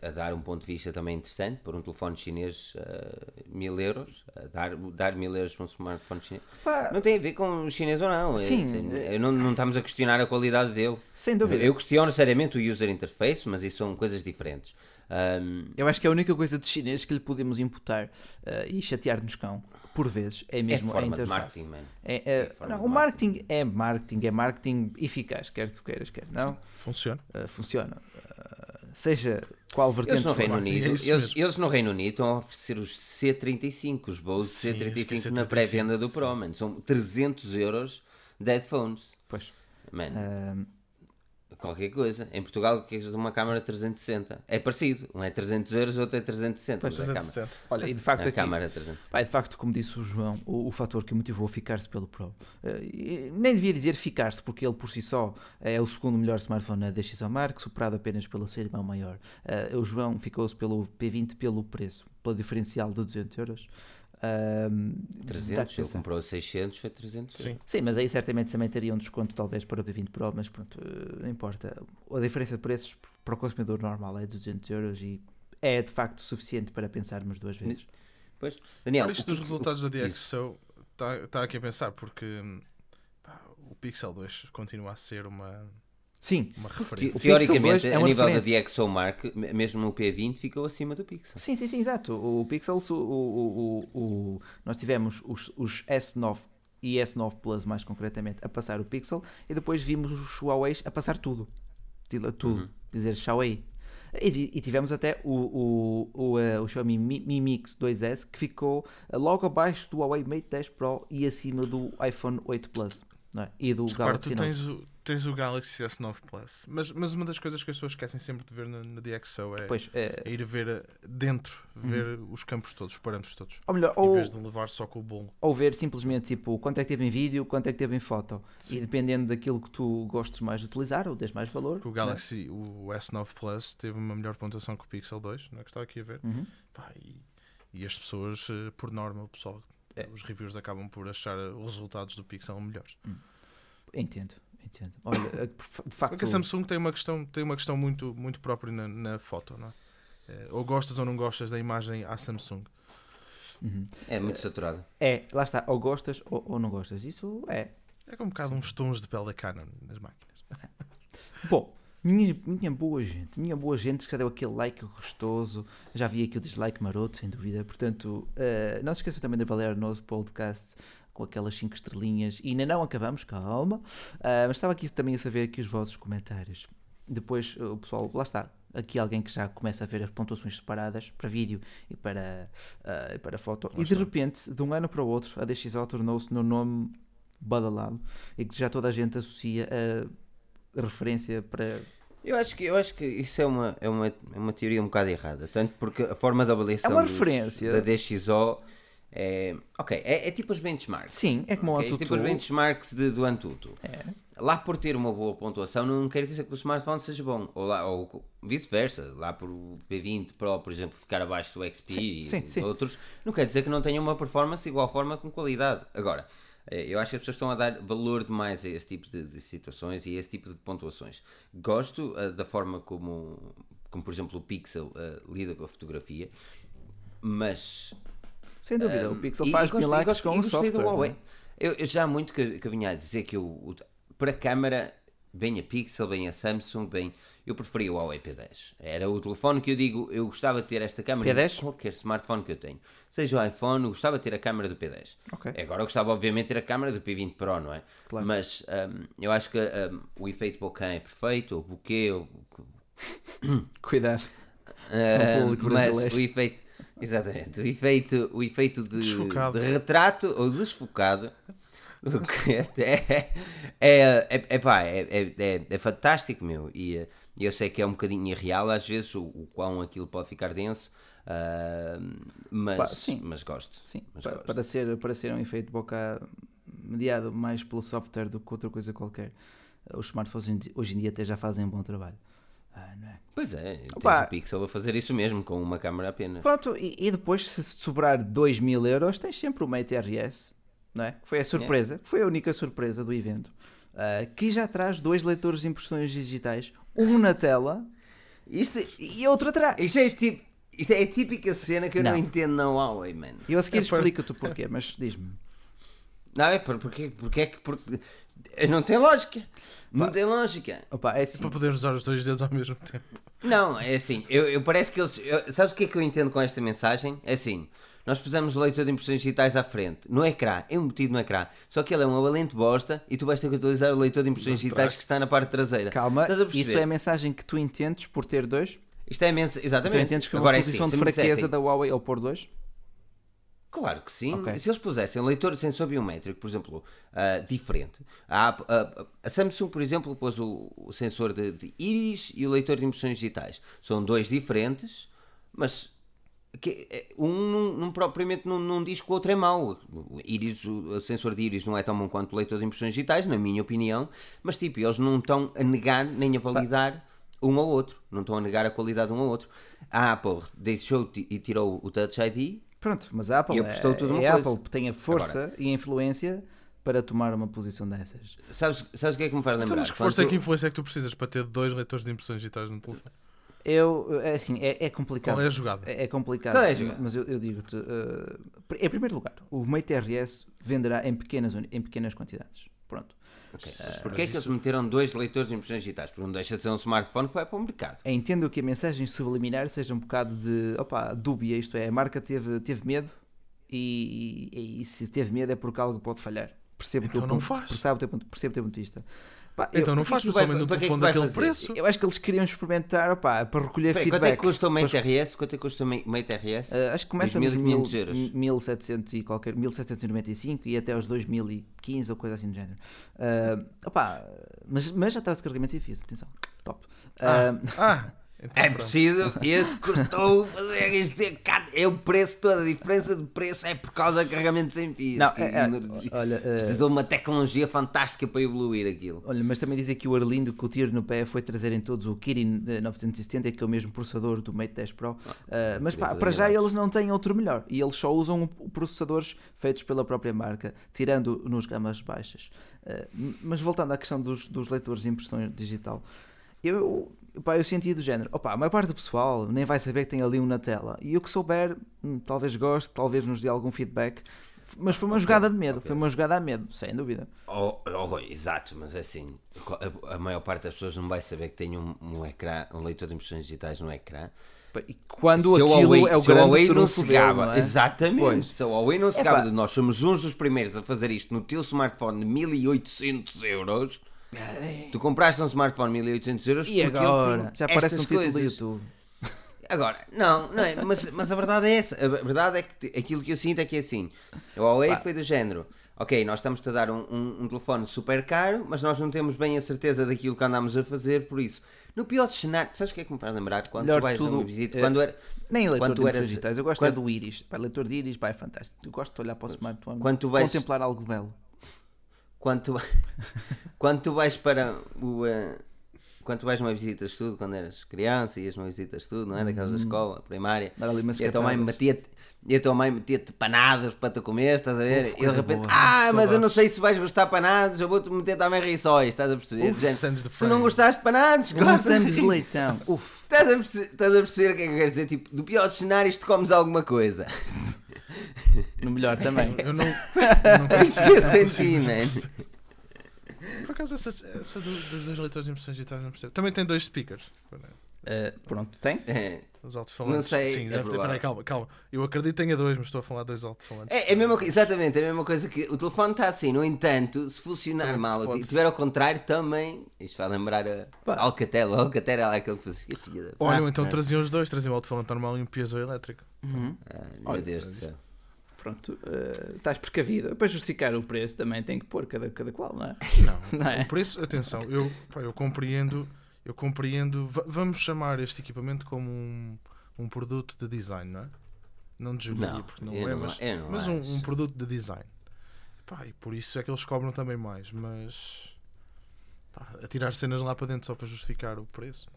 a, a- dar um ponto de vista também interessante por um telefone chinês a mil euros. A dar, dar mil euros para um smartphone chinês. Pá, Não tem a ver com o chinês ou não. é- Sim. é- não, não estamos a questionar a qualidade dele. sem dúvida. Eu questiono seriamente o user interface, mas isso são coisas diferentes. Ahm, Eu acho que a única coisa de chinês que lhe podemos imputar ah, e chatear-nos cão, por vezes, é é mesmo a forma de interface. marketing, mano. É, é- É forma não, de o marketing é marketing, é marketing eficaz, quer tu queiras, quer não, Funciona. uh, funciona. Uh, seja qual vertente Eles no for Reino marketing. Unido, É eles, eles no Reino Unido estão a oferecer os C35, os Bose Sim, C35 os na C35, pré-venda do Pro, mano. São 300 euros de headphones. Pois, Mano, uh, qualquer coisa. Em Portugal, que é uma câmara 360. É parecido. Um é 300 euros, o outro é 360. Pois, mas a câmara, 360. olha, e de facto a aqui, câmara 360. pá, de facto, como disse o João, o, o fator que o motivou a ficar-se pelo Pro, uh, nem devia dizer ficar-se, porque ele por si só é o segundo melhor smartphone na DxOMark, superado apenas pelo seu irmão maior. Uh, o João ficou-se pelo P20 pelo preço, pelo diferencial de 200 euros. Um, dá 300, que ele comprou a 600, foi 300 Sim. euros. Sim, mas aí certamente também teria um desconto talvez para o P20 Pro, mas pronto, eh, não importa. A diferença de preços para o consumidor normal é 200 euros e é de facto suficiente para pensarmos duas vezes. Pois, Daniel, Agora, isto dos resultados da o- isso. DxO está tá aqui a pensar, porque pá, o Pixel 2 continua a ser uma, Sim, uma referência. Teoricamente, 2 é a nível da referência. DxOMark, m- mesmo no P20 ficou acima do Pixel. sim, sim, sim, exato. O Pixel, o, o, o, o- nós tivemos os, os S9 e S9 Plus mais concretamente a passar o Pixel e depois vimos os Huawei a passar tudo. Tudo, tudo. Uhum. dizer Xiaomi. E, e tivemos até o, o, o, eh, o Xiaomi Mi, Mi Mix 2S que ficou eh, logo abaixo do Huawei Mate 10 Pro e acima do iPhone 8 Plus não é? e do Repara, Galaxy tu tens o, tens o Galaxy S9 Plus, mas, mas uma das coisas que as pessoas esquecem sempre de ver na, na DxO é, Pois, eh, é ir ver eh, dentro, ver os campos todos, os parâmetros todos. ou melhor, Em ou, vez de levar só com o bolo. ou ver simplesmente tipo quanto é que teve em vídeo, quanto é que teve em foto. Sim. E dependendo daquilo que tu gostes mais de utilizar ou des mais valor. O Galaxy, o S9 Plus, teve uma melhor pontuação que o Pixel 2, não é que está aqui a ver. né? Uhum. Pá, e, e as pessoas, eh, por norma, o pessoal, É. os reviewers acabam por achar os resultados do Pixel melhores. Entendo, entendo. Olha, eh, de Porque facto. a Samsung tem uma questão, tem uma questão muito, muito própria na, na foto, não é? Eh, Ou gostas ou não gostas da imagem à Samsung. Uhum. É muito saturado. É, lá está, ou gostas ou, ou não gostas. Isso é. É com um bocado uns tons de pele da Canon nas máquinas. Bom, minha, minha boa gente, minha boa gente que já deu aquele like gostoso, já vi aqui o dislike maroto, sem dúvida. Portanto, eh, não se esqueça também de avaliar o nosso podcast com aquelas 5 estrelinhas. E ainda não acabamos, calma. Ah, mas estava aqui também a saber aqui os vossos comentários. Depois o pessoal, lá está, aqui alguém que já começa a ver as pontuações separadas para vídeo e para, e para foto. Lá e de está. repente, de um ano para o outro, a DXO tornou-se no nome badalado e que já toda a gente associa a referência para Eu acho que, eu acho que isso é uma, é, uma, é uma teoria um bocado errada. Tanto porque a forma de avaliação É uma dos- referência. da DXO É, ok, é, é tipo as benchmarks. Sim, é como o Ok, Antutu. Tipo as benchmarks de, do Antutu. É. Lá por ter uma boa pontuação não quer dizer que o smartphone seja bom. Ou, lá- ou vice-versa. Lá por o P20 Pro, por exemplo, ficar abaixo do XP e sim, sim. outros, não quer dizer que não tenha uma performance de igual forma com qualidade. Agora, eh, eu acho que as pessoas estão a dar valor demais a esse tipo de, de situações e a esse tipo de pontuações. Gosto eh, da forma como, como, por exemplo, o Pixel eh, lida com a fotografia, mas Sem dúvida, o Pixel e- faz e gostei- milagres gostei- com e o gostei do software. Huawei. é? Eu, eu já há muito que, que eu vinha a dizer que eu, para a câmara, bem a Pixel, bem a Samsung, bem. Eu preferia o Huawei P10. Era o telefone que eu digo, eu gostava de ter esta câmera P10? em qualquer smartphone que eu tenho. Seja o iPhone, eu gostava de ter a câmera do P10. Ok. Agora eu gostava, obviamente, de ter a câmera do P20 Pro, não é? Claro. Mas hum, eu acho que hum, o efeito bokeh é perfeito, o bokeh, o, Cuidado. público mas o efeito, exatamente, o efeito, o efeito de, de retrato ou desfocado o que até é, é, é, pá, é, é, é, é fantástico, meu. E eu sei que é um bocadinho irreal às vezes o, o quão aquilo pode ficar denso, ah, mas, Pá, sim. mas gosto. Sim, mas para, gosto. para ser, para ser um efeito boca mediado mais pelo software do que outra coisa qualquer. Os smartphones hoje em dia até já fazem um bom trabalho. Ah, não é? Pois é, tens Opa. o Pixel a fazer isso mesmo com uma câmera apenas. Pronto, e, e depois, se sobrar 2 mil euros, tens sempre o Mate RS, não é? Que foi a surpresa, que foi a única surpresa do evento, ah, que já traz dois leitores de impressões digitais, um na tela Isto, e outro atrás. isto, é tipo, isto é a típica cena que eu não, Não. entendo na Huawei, mano. E eu a seguir É explico-te o porquê, mas diz-me. Não, é por- porque, porque é que. Porque, não tem lógica. Não tem lógica. Opa, é assim. Para poderes usar os dois dedos ao mesmo tempo. Não, é assim. Eu, eu parece que eles. eu- sabes o que é que eu entendo com esta mensagem? É assim. Nós pusemos o leitor de impressões digitais à frente, no ecrã, é embutido no ecrã. Só que ele é uma valente bosta e tu vais ter que utilizar o leitor de impressões digitais que está na parte traseira. Calma, Estás a perceber? isso é a mensagem que tu entendes por ter dois? Isto é. Tu Exatamente. entendes que é uma Agora é posição assim, de fraqueza dissessem- da Huawei ao pôr dois? Claro que sim. Ok. Se eles pusessem leitor de sensor biométrico, por exemplo, ah, diferente, a, a- a Samsung, por exemplo, pôs o, o sensor de, de íris e o leitor de impressões digitais. São dois diferentes, mas que- é, um não, não propriamente não, não diz que o outro é mau. O, íris, o, sensor de íris não é tão bom quanto o leitor de impressões digitais, na minha opinião, mas tipo, eles não estão a negar nem a validar um ao outro. Não estão a negar a qualidade de um ao outro. A Apple deixou e tirou o Touch ID. Pronto, mas a Apple, E apostou é, tudo numa é coisa. Apple que tem a força e a influência para tomar uma posição dessas. Sabes, sabes o que é que me faz Então, lembrar? mas que força é Quando que tu- influência é que tu precisas para ter dois leitores de impressões digitais no telefone? Eu, é assim, é, é complicado. Qual é a jogada? É, é complicado. Qual é a jogada? Mas eu, eu digo-te, eh, em primeiro lugar, o Mate RS venderá em pequenas, em pequenas quantidades. Pronto. Ok, Eh, mas Porquê é que eles meteram dois leitores de impressões digitais? Porque não deixa de ser um smartphone que vai para o mercado. Entendo que a mensagem subliminar seja um bocado de opa, dúbia, isto é, a marca teve, teve medo e, e- e se teve medo é porque algo pode falhar. Percebo o teu Então não ponto, faz. Percebo o teu ponto, percebo o teu ponto de vista. Pá, eu, Então não que faz pessoalmente que é telefone daquele fazer? preço. eu acho que eles queriam experimentar opa, para recolher Peraí, feedback. quanto é que custa o Mate Pois- RS? Quanto é que custa o Ma- Mate RS? Uh, acho que começa nos 2.500 euros. 1700 e qualquer 1795 e até aos 2015 ou coisa assim do género. Uh, opá, mas, mas já traz carregamento difícil, atenção. Top. Uh, Ah, então É pronto. preciso, esse custou fazer isto. é É o preço, toda a diferença de preço é por causa do carregamento sem fios. Não, é- é, olha, uh, Precisou de uma tecnologia fantástica para evoluir aquilo. Olha, mas também dizem que o Arlindo que o tiro no pé foi trazerem todos o Kirin eh, 970, que é o mesmo processador do Mate 10 Pro. Uh, mas pá, para já eles não têm outro melhor e eles só usam processadores feitos pela própria marca, tirando nos gamas baixas. Uh, mas voltando à questão dos, dos leitores de impressão digital, eu, pá, eu senti do género, opa, a maior parte do pessoal nem vai saber que tem ali um na tela. E o que souber, hum, talvez goste, talvez nos dê algum feedback. Mas foi uma Ok, jogada de medo, ok. foi uma jogada a medo, sem dúvida. Oh, oh, exato, mas é assim, a, a maior parte das pessoas não vai saber que tem um, um ecrã, um leitor de impressões digitais no ecrã. E Quando Se o aquilo Huawei- é o se grande Huawei não se gaba, não é? exatamente. Pois. Se o Huawei não se Epá. gaba nós somos uns dos primeiros a fazer isto no teu smartphone de 1800 euros. Tu compraste um smartphone de 1800 euros E agora? Já parece um título do YouTube. Agora, não, não é, mas, mas a verdade é essa. A verdade é que aquilo que eu sinto é que é assim. A Huawei foi do género. Ok, nós estamos a dar um, um- um telefone super caro, mas nós não temos bem a certeza daquilo que andamos a fazer, por isso. No pior dos cenários, sabes o que é que me faz lembrar? Quando Melhor tu vais a tudo, uma visita, eh, quando era, Nem leitor de eras- eras, digitais, eu gosto quando- é do íris. Pá, leitor de íris, pá, é fantástico. Eu gosto de olhar para o smartphone, Quando tu vais- contemplar algo belo. Quando tu, quando tu vais para o. eh, quando tu vais numa visita de estudo, quando eras criança, ias numa visita de estudo, não é? Daquelas da escola, primária, Dar ali umas e a tua mãe metia-te e a tua mãe metia-te panadas para tu comer, estás a ver? Uf, e de repente, boa. ah, mas eu não sei se vais gostar de panadas, eu vou-te meter também rissóis, estás a perceber? Uf, de se não gostaste de panadas, Um gosta de leitão. Uf. Estás a, perceber, estás a perceber o que é que eu quero dizer? Tipo, do pior dos cenários, tu comes alguma coisa. No melhor também. Eu não. É isso que eu senti, man. Por acaso, essa, essa do- dos dois leitores de impressões digitais não percebo. Também tem dois speakers. Eh, pronto, tem? É, Os alto-falantes. Não sei, Sim, é deve ter. Peraí, calma, calma. Eu acredito que tenha dois, mas estou a falar dois alto-falantes. É, é a mesma coisa, exatamente, é a mesma coisa que o telefone está assim, no entanto, se funcionar Também mal e ser. tiver ao contrário, também. Isto vai lembrar a Pá. Alcatel, o Alcatel era aquele que fazia. Olha, Ah, então é. traziam os dois, traziam o alto-falante normal e um piezoelétrico. Uhum. Ah, meu Olha, Deus do céu. Pronto, eh, estás precavido. Para justificar o preço também tem que pôr cada, cada qual, não é? Não, Não é? o preço, atenção, eu, pá, eu compreendo, eu compreendo, va- vamos chamar este equipamento como um, um produto de design, não é? Não de jogaria, Não, porque não é, mas, eu não mas um, acho. um produto de design. Pá, e por isso é que eles cobram também mais, mas pá, atirar cenas lá para dentro só para justificar o preço.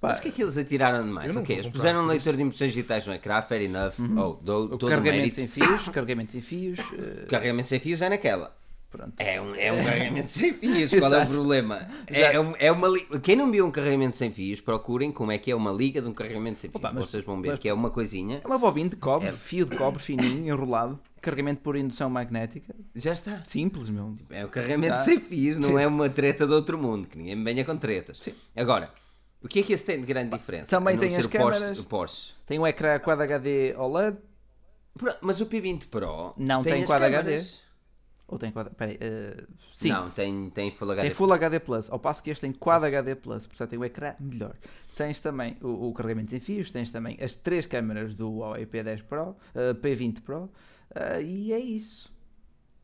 Pá, Mas o que é que eles atiraram de mais? Eu não Ok, eles puseram um leitor isso. de impressões digitais no ecrã, fair enough. Oh, dou o todo o carregamento sem fios, carregamento sem fios. eh, Carregamento sem fios é naquela. pronto. É um, é um carregamento sem fios. Qual é o problema? É, é um- é uma li- Quem não viu um carregamento sem fios, procurem como é que é uma liga de um carregamento sem fios. Opa, mas- Vocês vão ver mas- que é uma coisinha. É uma bobina de cobre, É. fio de cobre fininho, enrolado, carregamento por indução magnética. Já está. Simples, meu. É o carregamento sem fios, não Sim. é uma treta do outro mundo, que ninguém me venha com tretas. Sim. Agora, o que é que esse tem de grande diferença? Também tem as Porsche- câmaras. o Porsche. Tem um ecrã Quad HD OLED, Mas o P20 Pro Não tem as Quad HD? ou tem Quad... Peraí, eh, sim, Não, tem, tem Full HD. tem Full HD Plus, ao passo que este tem Quad HD Plus, portanto tem o ecrã melhor. Tens também o, o carregamento sem fios, tens também as três câmaras do Huawei P10 Pro, eh, P20 Pro, eh, e é isso.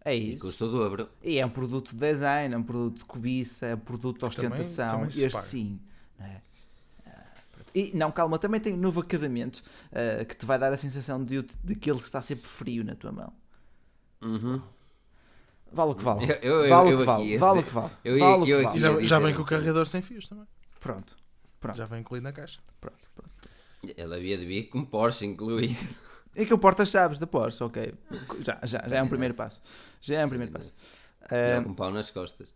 É E isso. custa o dobro. E é um produto de design, é um produto de cobiça, é um produto de Também- ostentação. também se este sim. É? E não, calma, também tem um novo acabamento ah, que te vai dar a sensação de, o- de que ele está sempre frio na tua mão. Uhum. Vale o que vale. Eu- eu- vale o que vale. Vale o que vale. eu Vale o que eu vale. já, já vem com o carregador sem fios também. Pronto. Pronto. Já vem incluído na caixa. Pronto, pronto. Ele havia de vir com Porsche incluído. É que eu porto as chaves da Porsche, ok. Já, já, já é um primeiro passo. Já é um primeiro passo. Ele Ah, com pau nas costas.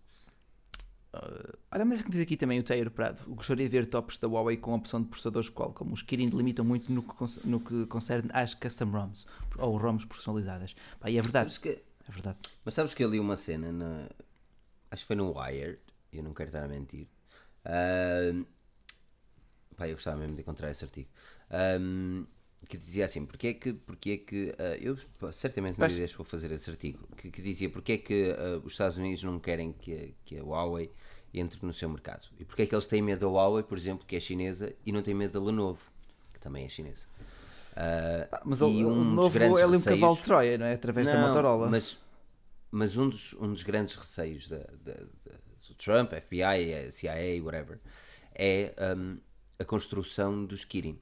Olha, mas é que diz aqui também o Taylor Prado. Gostaria de ver tops da Huawei com a opção de processadores Qualcomm. Os Kirin limitam muito no que, no que concerne às custom ROMs ou ROMs personalizadas. Pá, e é verdade. Mas, que- É verdade. mas sabes que eu li uma cena na. Acho que foi no Wired, eu não quero estar a mentir. Ah, pá, eu gostava mesmo de encontrar esse artigo. Ahm, que dizia assim, porque é que, porque é que ah, eu certamente me Vais- ideias vou fazer esse artigo, que, que dizia porque é que ah, os Estados Unidos não querem que, a- que a Huawei entre no seu mercado. E porque é que eles têm medo da Huawei, por exemplo, que é chinesa, e não têm medo da Lenovo, que também é chinesa. Pá, mas e o um dos novo grandes é um receios- cavalo de Troia, não é? Através da não, Motorola. Mas, mas um, dos, um dos grandes receios da, da- da- do Trump, FBI, eh, CIA, whatever, é hum, a construção dos Kirin.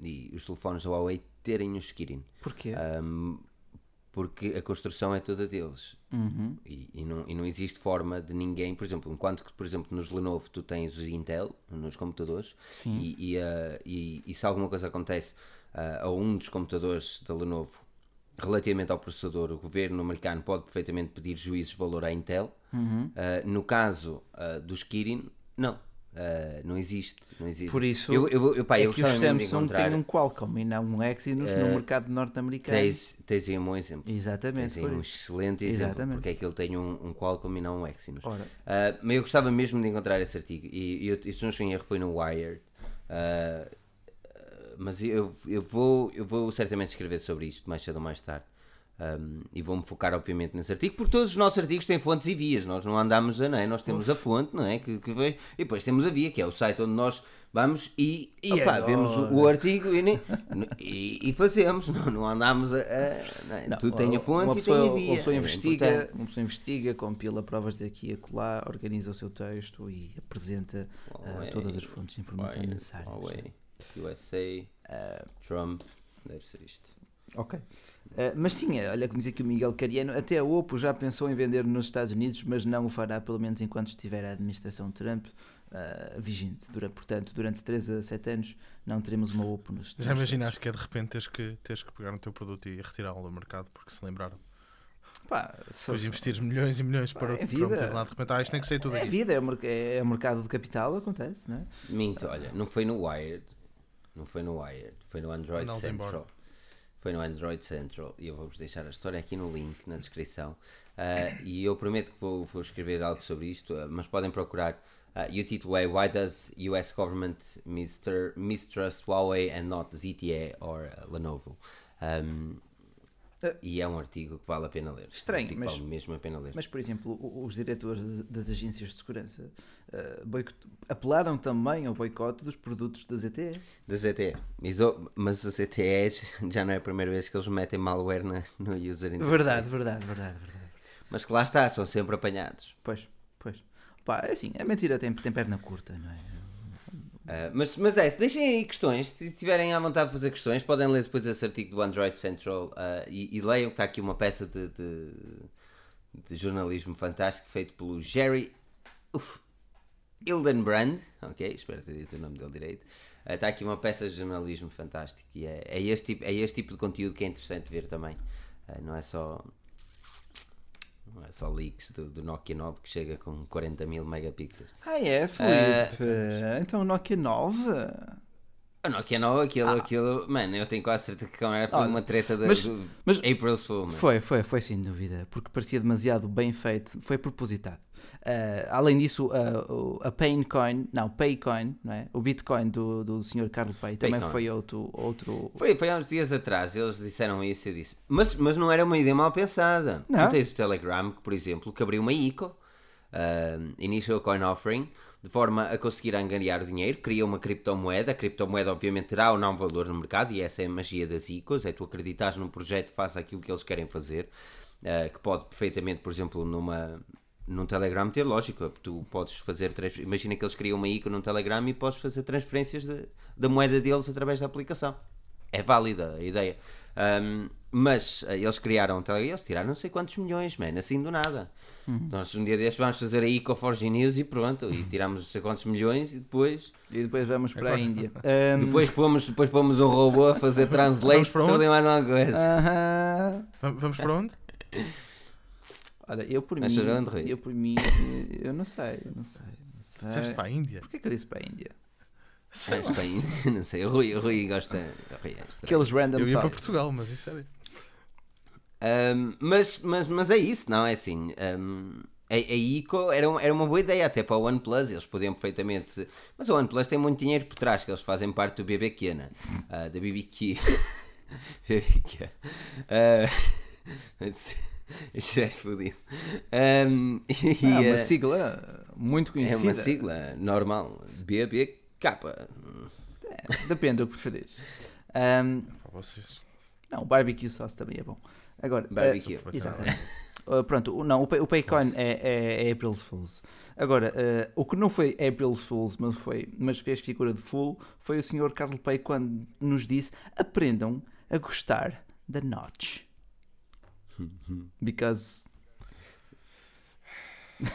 E os telefones da Huawei terem os Kirin. Porquê? Hum, porque a construção é toda deles. Uhum. E, e não, e não existe forma de ninguém, por exemplo, enquanto que, por exemplo, nos Lenovo tu tens os Intel, nos computadores, e, e, ah, e- e se alguma coisa acontece ah, a um dos computadores da Lenovo relativamente ao processador, o governo americano pode perfeitamente pedir juízes de valor à Intel. Uhum. Ah, no caso ah, dos Kirin, não. Ah, não existe, não existe. Por isso eu, eu, eu, pá, é eu que os de Samsung têm um Qualcomm e não um Exynos no mercado norte-americano. Tens, tens aí um bom exemplo. Exatamente. Tens aí um excelente exemplo, Exatamente. porque é que ele tem um, um Qualcomm e não um Exynos. Ah, mas eu gostava mesmo de encontrar esse artigo, e, e eu, se não estou em erro foi no Wired, Ah, ah, mas eu, eu, vou, eu vou certamente escrever sobre isto mais cedo ou mais tarde, Um, e vou-me focar, obviamente, nesse artigo, porque todos os nossos artigos têm fontes e vias. Nós não andamos a, não é? Nós temos Uf. a fonte, não é? Que, que veio, e depois temos a via, que é o site onde nós vamos e, e opa, vemos o, o artigo e, e, e, fazemos. Não, não andamos a. a não é? não, tu tens a fonte pessoa, e tem a via. Uma pessoa, é investiga, uma pessoa investiga, compila provas daqui e acolá, organiza o seu texto e apresenta uh, todas as fontes de informação necessárias. Huawei, USA, uh, Trump, deve ser isto. Ok. Uh, mas sim, olha como dizia que o Miguel Cariano, até a Oppo já pensou em vender nos Estados Unidos, mas não o fará pelo menos enquanto estiver a administração Trump uh, vigente. Durante, portanto, durante 3 a 7 anos não teremos uma Oppo nos Estados Já imaginaste que é de repente teres que, teres que pegar no teu produto e retirá-lo do mercado porque se lembraram? Pá, Depois investires milhões e milhões para, é vida. para lá de repente, ah, isto tem que sair tudo é aqui. vida, é o, é o mercado de capital, acontece, não é? Minto, olha, não foi no Wired, não foi no Wired, foi no Android Central foi no Android Central e eu vou-vos deixar a história aqui no link na descrição. Uh, e eu prometo que vou, vou escrever algo sobre isto, uh, mas podem procurar uh, e o título é Why does US government mister, mistrust Huawei and not ZTE or Lenovo? Um, e é um artigo que vale a pena ler. Estranho, um mas, vale mesmo a pena ler. Mas, por exemplo, os diretores das agências de segurança uh, apelaram também ao boicote dos produtos da ZTE. Da ZTE. Mas a ZTE já não é a primeira vez que eles metem malware na, no user interface. Verdade, verdade, verdade, verdade. Mas que lá está, são sempre apanhados. Pois, pois. Pá, é assim, a mentira tem, tem perna curta, não é? Uh, mas, mas é, deixem aí questões. Se tiverem à vontade de fazer questões, podem ler depois esse artigo do Android Central uh, e, e, leiam que está aqui uma peça de, de, de jornalismo fantástico feito pelo Jerry uf, Hildenbrand. Ok, espero ter dito o nome dele direito. Uh, está aqui uma peça de jornalismo fantástico e é, é, este, tipo, é este tipo de conteúdo que é interessante ver também. não é só é só leaks do, do, Nokia 9 que chega com 40 mil megapixels. Ah, é, Felipe? Uh, então o Nokia 9. O Nokia 9, aquilo, ah. aquilo, mano, eu tenho quase certeza que foi Olha, uma treta da, mas, do mas April's Fool. Foi, foi, foi sem dúvida, porque parecia demasiado bem feito, foi propositado. Uh, além disso, uh, a Paycoin, não, Paycoin, não é? o Bitcoin do, do Sr. Carlos Pay também foi outro, outro. Foi, foi há uns dias atrás, eles disseram isso e disse. Mas, mas não era uma ideia mal pensada. Não. Tu tens o Telegram, que, por exemplo, que abriu uma ICO, uh, Initial Coin Offering, de forma a conseguir angariar o dinheiro, cria uma criptomoeda. A criptomoeda, obviamente, terá ou não valor no mercado, e essa é a magia das ICOs: é tu acreditas num projeto, faça aquilo que eles querem fazer. Uh, que pode perfeitamente, por exemplo, numa, num Telegram ter lógica. Tu podes fazer. Imagina que eles criam uma ICO num Telegram e podes fazer transferências de, da moeda deles através da aplicação. É válida a ideia. Um, mas uh, eles criaram um Telegram, eles tiraram não sei quantos milhões, man, assim do nada. Uhum. Nós um dia destes vamos fazer a ICO Forge News e pronto, e tiramos não sei quantos milhões e depois. E depois vamos para a Índia. Um... Depois, pomos, depois pomos um robô a fazer translate para tudo e mais alguma coisa. Uh -huh. Vamos para onde? Olha, eu por mim. Eu por mim, eu não sei, eu não sei. Não sei. Disseste para a Índia? Porquê que eu disse para a Índia? Sei para a Índia, não sei. O Rui, o Rui gosta. Rui é Aqueles random Eu ia para Portugal, mas isso é. Um, mas, mas, mas é isso, não é assim. Um, a, a ICO era, um, era uma boa ideia até para o OnePlus, eles podiam perfeitamente. Mas o OnePlus tem muito dinheiro por trás, que eles fazem parte do BBQ, né? uh, da BBQ. BBQ. Uh, Isto é fodido. Um, e, é uma sigla muito conhecida. É uma sigla normal. BBK. É, depende do que preferires. Um, Para vocês. Não, o barbecue sauce também é bom. Agora, barbecue. Uh, exatamente. Uh, pronto, não, o, o Paycoin é, é, é April Fools. Agora, uh, o que não foi April Fools, mas, foi, mas fez figura de fool, foi o Sr. Carlos Pay quando nos disse: aprendam a gostar da Notch. Because.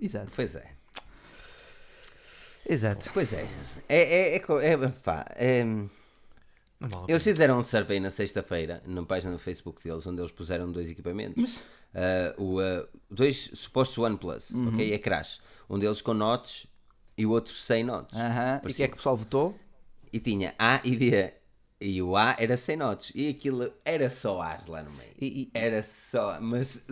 Exato. Pois é. Exato. Pois é. É, é, é, é, pá, é eles fizeram um survey na sexta-feira na página do Facebook deles, onde eles puseram dois equipamentos. Mas... Uh, o, uh, dois supostos OnePlus, uhum. ok? É Crash. Um deles com notes e o outro sem notes. Uh -huh. E que é que o pessoal votou? E tinha A e B. E o A era sem notes. E aquilo era só A's lá no meio. E, e... Era só. Mas.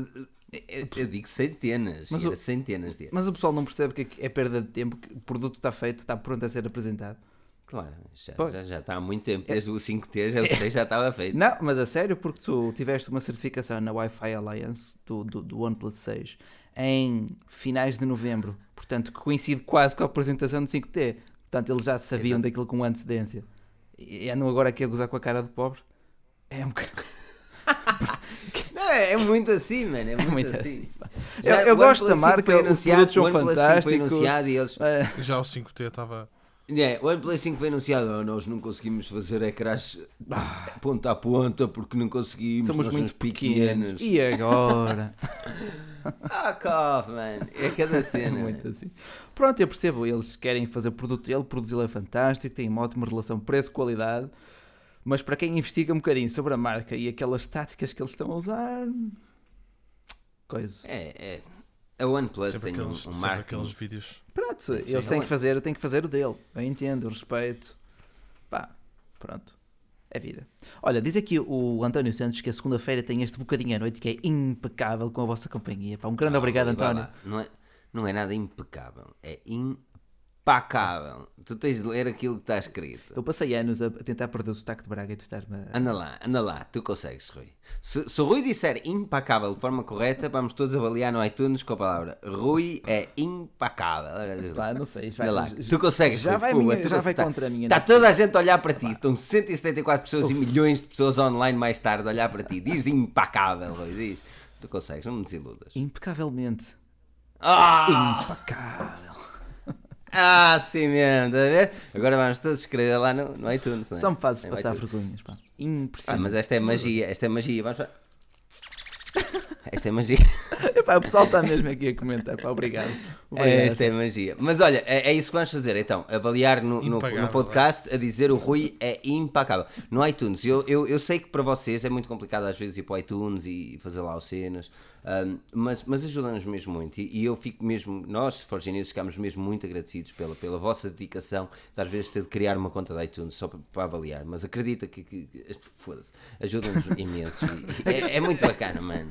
Eu, eu digo centenas. Mas o, centenas de Mas o pessoal não percebe que é perda de tempo, que o produto está feito, está pronto a ser apresentado. Claro, já, já, já está há muito tempo, desde o 5T, já, o 6 já estava feito. Não, mas a sério, porque tu tiveste uma certificação na Wi-Fi Alliance do, do, do OnePlus 6 em finais de novembro, portanto, que coincide quase com a apresentação do 5T. Portanto, eles já sabiam Exato. daquilo com antecedência. E andam agora aqui a gozar com a cara do pobre. É um bocado. Não, é, é muito assim, mano, é muito, muito assim. assim, Eu, eu o gosto da OnePlus 5 marca, foi os anunciado, produtos são o OnePlus 5 foi fantásticos. anunciado e eles... É, Já o 5T estava. É, o OnePlus 5 foi anunciado, "Oh, nós não conseguimos fazer ecrãs ponta a ponta porque não conseguimos, somos nós muito somos pequenos. E agora? Ah, cof, mano, é cada cena. muito assim. Pronto, eu percebo, eles querem fazer produto dele, o produto dele é fantástico, tem uma ótima relação preço-qualidade, mas para quem investiga um bocadinho sobre a marca e aquelas táticas que eles estão a usar, coisa. É, é. A OnePlus Sempre tem um, aqueles, um sempre marketing. aqueles vídeos. Pronto, Sim, eles é têm que fazer, têm que fazer o dele. Eu entendo, eu respeito. Pá, pronto. É vida. Olha, diz aqui o António Santos que a segunda-feira tem este bocadinho à noite que é impecável com a vossa companhia. Pá, um grande Ah, obrigado, António. Não é, não é nada impecável, é impacável. Tu tens de ler aquilo que está escrito. Eu passei anos a tentar perder o sotaque de Braga e tu estás-me a... Anda lá, anda lá, tu consegues, Rui. Se, se o Rui disser impacável de forma correta, vamos todos avaliar no iTunes com a palavra Rui é impacável. Lá. Pá, não sei, vai, lá, tu consegues, já Rui, vai, favor, minha- já vai contra a minha. Está toda a gente a olhar para ti. Estão 174 pessoas e milhões de pessoas online mais tarde a olhar para ti. Diz impacável, Rui, diz. Tu consegues, não me desiludas. Impecavelmente. Ah, Impecável. Ah sim mesmo, estás a ver? Agora vamos todos escrever lá no, no iTunes. Não é? Só me fazes No passar vergonhas, pá. Ah, Impressionante. mas esta é magia, esta é magia. Vamos fa- Esta é magia. Epá, o pessoal está mesmo aqui a comentar, pá, obrigado. Obrigado. Esta é magia. Mas olha, é, é isso que vamos fazer então. Avaliar no, no- no podcast a dizer o Rui é impacável. No iTunes, eu, eu, eu sei que para vocês é muito complicado às vezes ir para o iTunes e fazer lá os cenas, ahm, mas, mas ajuda-nos mesmo muito. E, e eu fico mesmo, nós, Forge News, ficamos mesmo muito agradecidos pela, pela vossa dedicação de às vezes ter de criar uma conta de iTunes só para, para avaliar. Mas acredita que, que, que foda-se, ajuda-nos imenso. E é, é muito bacana, mano.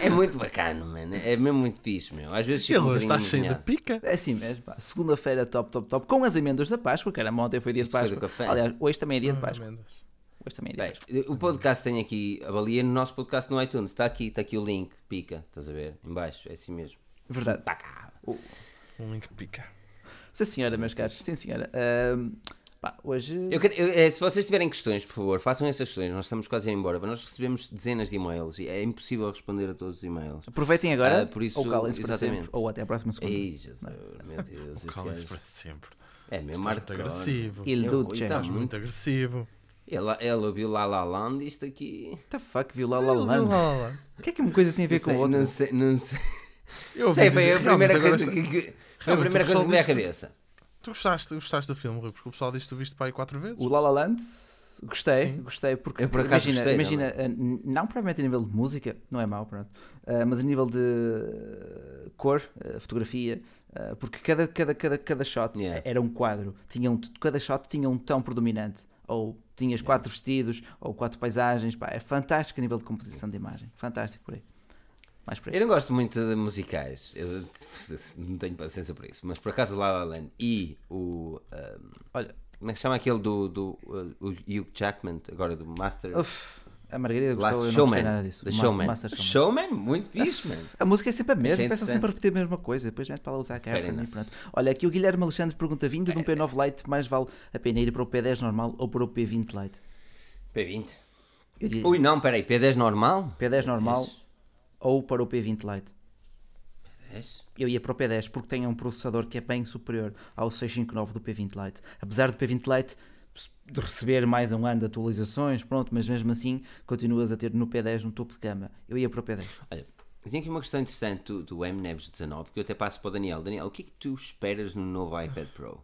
É muito bacana, mano. É mesmo muito fixe, meu. Às vezes Ele está cheio de pica. É assim mesmo, pá. Segunda-feira, top, top, top. Com as amêndoas da Páscoa, caramba, ontem foi dia de Isto Páscoa. café. Aliás, hoje também é dia de Ah, Páscoa. Hoje também é dia de Bem, Páscoa. o podcast tem aqui, avalia no nosso podcast no iTunes, está aqui, está aqui o link, pica, estás a ver? Em baixo, é assim mesmo. Verdade. Pá, cá. Um link pica. Sim, senhora, meus caros. Sim, senhora. Ahm, pá, hoje. Eu quero- eu- eh, se vocês tiverem questões, por favor, façam essas questões, nós estamos quase a ir embora, mas nós recebemos dezenas de e-mails e é impossível responder a todos os e-mails. Aproveitem agora. Ah, por isso, ou calem-se para sempre. Ou até à próxima segunda. Ei, Jesus, meu Deus, gajo para sempre. é mesmo Estás muito hardcore. agressivo. Então, Estás muito agressivo. Ele, ele ouviu La La Land, isto aqui... What the fuck, viu lá lá lá. Lá, lá, lá. O que é que uma coisa tem a ver Não com sei, outra? não sei, não sei. Eu Sei, foi a primeira coisa agora que, que- foi a primeira coisa que me veio à cabeça. Tu gostaste, gostaste do filme, Rui? Porque o pessoal disse que tu viste para aí quatro vezes. O La La Land, gostei, Sim. gostei porque Eu por acaso imagina, gostei imagina eh, n- não provavelmente a nível de música, não é mau, pronto, eh, mas a nível de eh, cor, eh, fotografia, eh, porque cada, cada, cada, cada shot Yeah. era um quadro, tinha um, cada shot tinha um tom predominante, ou tinhas quatro vestidos, ou quatro paisagens, pá, é fantástico a nível de composição de imagem, fantástico por aí. Mais por aí. Eu não gosto muito de musicais, eu não tenho paciência para isso, mas por acaso La La Land e o. um, Olha, como é que se chama aquele do, do uh, o Hugh Jackman, agora do Master. uf, a Margarida Last gostou, eu não Showman. gostei nada disso. The Mas- Showman. Master Showman. Showman, muito fixe, mano. A música é sempre a mesma, começam sempre a repetir a mesma coisa, depois mete para lá usar a Carmen e pronto. Olha, aqui o Guilherme Alexandre pergunta: vindo de um P9 Lite, mais vale a pena ir para o P10 normal ou para o P20 Lite? P20. Eu diria Ui, não, peraí, P10 normal? P10 normal P10. Ou para o P20 Lite. P10? Eu ia para o P10 porque tem um processador que é bem superior ao 659 do P20 Lite. Apesar do P20 Lite de receber mais um ano de atualizações, pronto, mas mesmo assim continuas a ter no P10 no topo de gama. Eu ia para o P10. Olha, eu tenho aqui uma questão interessante do, do M Neves 19 que eu até passo para o Daniel. Daniel, o que é que tu esperas no novo iPad Pro?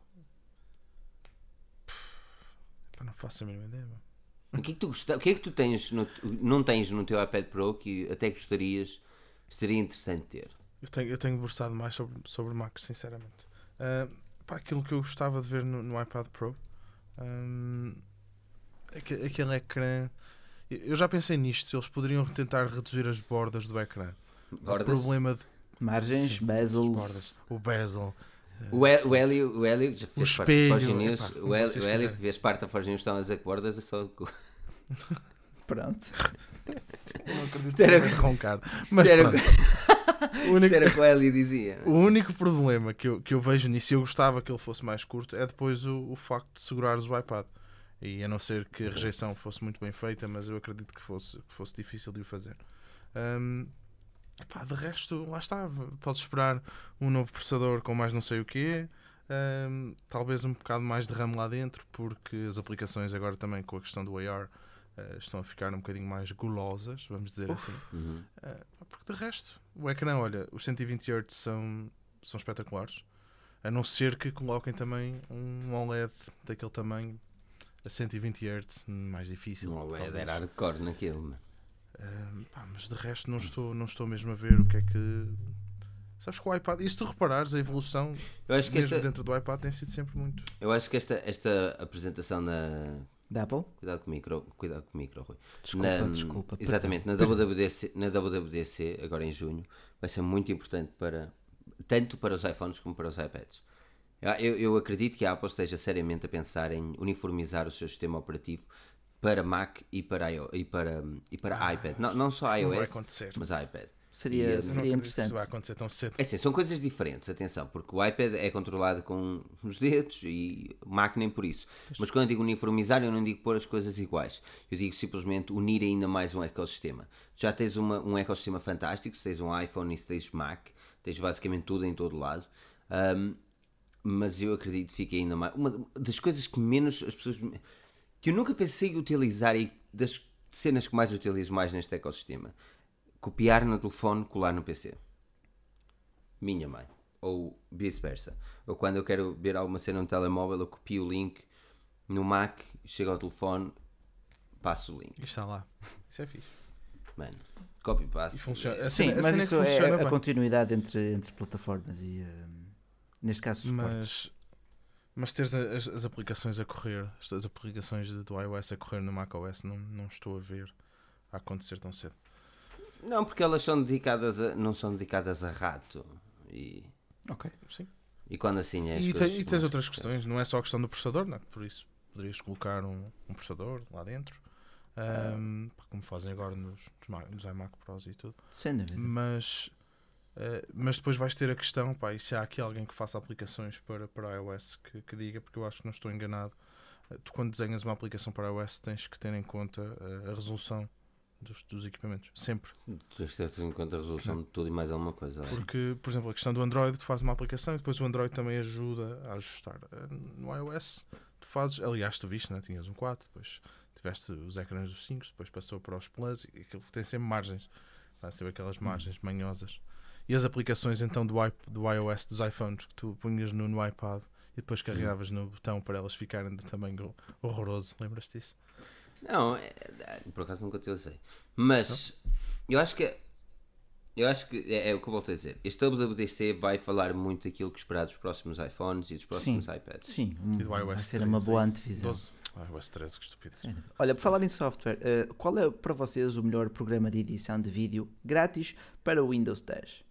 Pá, não faço a mínima ideia. meu. O que é que tu, gosta- o que é que tu tens no- não tens no teu iPad Pro que até gostarias, seria interessante ter? Eu tenho, eu tenho debruçado mais sobre, sobre Macs, sinceramente. Ah, pá, aquilo que eu gostava de ver no, no iPad Pro, hum, aque- aquele ecrã. eu- já pensei nisto, eles poderiam tentar reduzir as bordas do ecrã. O Bordas? problema de Margens, Sim, bezels. bordas, o bezel. O o Hélio, o Hélio já fez parte da espelho, Forge News. epá, O Hélio, o Hélio fez parte da Forge News, estão a dizer que bordas é só. Pronto. Não acredito era- que roncado. Mas era- pronto. O único, Isto era o que o Hélio dizia. o único problema que eu, que eu vejo nisso, e eu gostava que ele fosse mais curto, é depois o, o facto de segurares o iPad. E a não ser que a rejeição fosse muito bem feita, mas eu acredito que fosse, que fosse difícil de o fazer. Hum, pá, de resto, lá está. Podes esperar um novo processador com mais não sei o quê. hum, talvez um bocado mais de RAM lá dentro, porque as aplicações agora também com a questão do AR eh, estão a ficar um bocadinho mais gulosas, vamos dizer assim. Uhum. Uh, porque de resto, o ecrã, olha, os 120 Hz são, são espetaculares. A não ser que coloquem também um OLED daquele tamanho a 120 Hz, mais difícil. Não é talvez. era hardcore naquilo. mano. Uh, pá, mas de resto não estou, não estou mesmo a ver o que é que. Sabes que o iPad, e se tu reparares, a evolução Eu acho que mesmo esta, dentro do iPad tem sido sempre muito. eu acho que esta, esta apresentação na. Da Apple? Cuidado com o micro, cuidado com o micro, Rui. Desculpa, Na- desculpa. Exatamente, na WWDC, na WWDC, agora em junho, vai ser muito importante para tanto para os iPhones como para os iPads. Eu, eu acredito que a Apple esteja seriamente a pensar em uniformizar o seu sistema operativo para Mac e para, iO, e para, e para iPad. Não, não só Não vai iOS, acontecer. mas iPad. Seria, não seria interessante. isso vai acontecer tão cedo. É assim, são coisas diferentes, atenção, porque o iPad é controlado com os dedos e o Mac nem por isso. Mas quando eu digo uniformizar, eu não digo pôr as coisas iguais. Eu digo simplesmente unir ainda mais um ecossistema. Já tens uma- um ecossistema fantástico, se tens um iPhone e se tens Mac, tens basicamente tudo em todo lado. Ahm, mas eu acredito que fica ainda mais. Uma das coisas que menos as pessoas. Que eu nunca pensei em utilizar e das cenas que mais utilizo mais neste ecossistema: copiar no telefone, colar no PC minha mãe. Ou vice-versa. Ou quando eu quero ver alguma cena no telemóvel, eu copio o link no Mac, chego ao telefone, passo o link. E está lá. Isso é fixe. Mano, copy paste. E funciona. Sim, mas cena isso é a bem. continuidade entre, entre plataformas e, eh, neste caso, o suporte. mas mas teres as, as aplicações a correr, as, aplicações do iOS a correr no macOS, não, não estou a ver a acontecer tão cedo. Não, porque elas são dedicadas a, não são dedicadas a rato. E, Ok. Sim. e quando assim é as e, coisas tem- e tens outras questões, não é só a questão do processador, não é? por isso poderias colocar um, um processador lá dentro, ahm, pá, como fazem agora nos, nos iMac Pros e tudo. Sem dúvida. Mas, eh, mas depois vais ter a questão, pá, e se há aqui alguém que faça aplicações para, para iOS que, que diga, porque eu acho que não estou enganado. eh, Tu, quando desenhas uma aplicação para iOS, tens que ter em conta eh, a resolução dos, dos equipamentos, sempre. Tu tens em conta a resolução de tudo e mais alguma coisa. Porque, por exemplo, a questão do Android, tu fazes uma aplicação e depois o Android também ajuda a ajustar. No iOS, tu fazes, aliás, tu viste, né? tinhas um 4, depois tiveste os ecrãs dos 5, depois passou para os Plus e aquilo tem sempre margens, tá? sempre aquelas margens manhosas. E as aplicações então do, i- do iOS, dos iPhones, que tu punhas no, no iPad e depois carregavas no botão para elas ficarem de tamanho horroroso, lembras-te disso? Não, é- é- por acaso nunca utilizei. Mas eu acho que eu acho que é, é o que eu volto a dizer. Este WWDC vai falar muito daquilo que esperar dos próximos iPhones e dos próximos iPads. Sim, um- E do vai iOS ser 13, uma boa antevisão. 12. iOS 13, que estupidez. Olha, por falar em software, eh, qual é para vocês o melhor programa de edição de vídeo grátis para o Windows 10?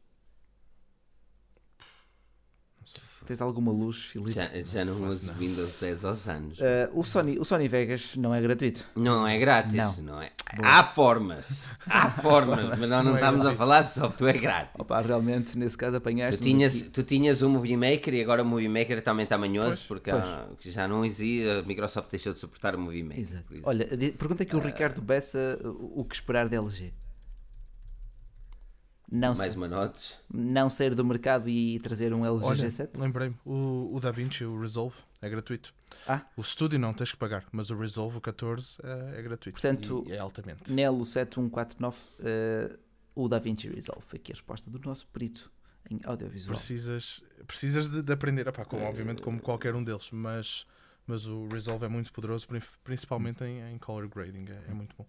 Tens alguma luz, Filipe? Já, já não faço uso. Windows 10 aos anos. Eh, o, Sony, o Sony Vegas não é gratuito. Não é grátis, Não. não, é? Há formas, há formas, mas nós não Não é estamos a falar de software grátis. Opa, realmente, nesse caso apanhaste. Tu tinhas, tu tinhas o Movie Maker e agora o Movie Maker também está manhoso Pois, porque há- que já não existe, a Microsoft deixou de suportar o Movie Maker. Exato. Olha, pergunta aqui o Ricardo Bessa o o que esperar da LG. Não, mais uma notes. não sair do mercado e trazer um LG Olha, G7? lembrei-me, o, o DaVinci, o Resolve, é gratuito. Ah. O Studio não tens que pagar, mas o Resolve, o 14, é, é gratuito. Portanto, e é altamente. Nelo 7149, eh, o DaVinci Resolve. Aqui a resposta do nosso perito em audiovisual. Precisas, precisas de, de aprender, epá, como, obviamente como qualquer um deles, mas, mas o Resolve é muito poderoso, pri- principalmente em, em color grading, é, é muito bom.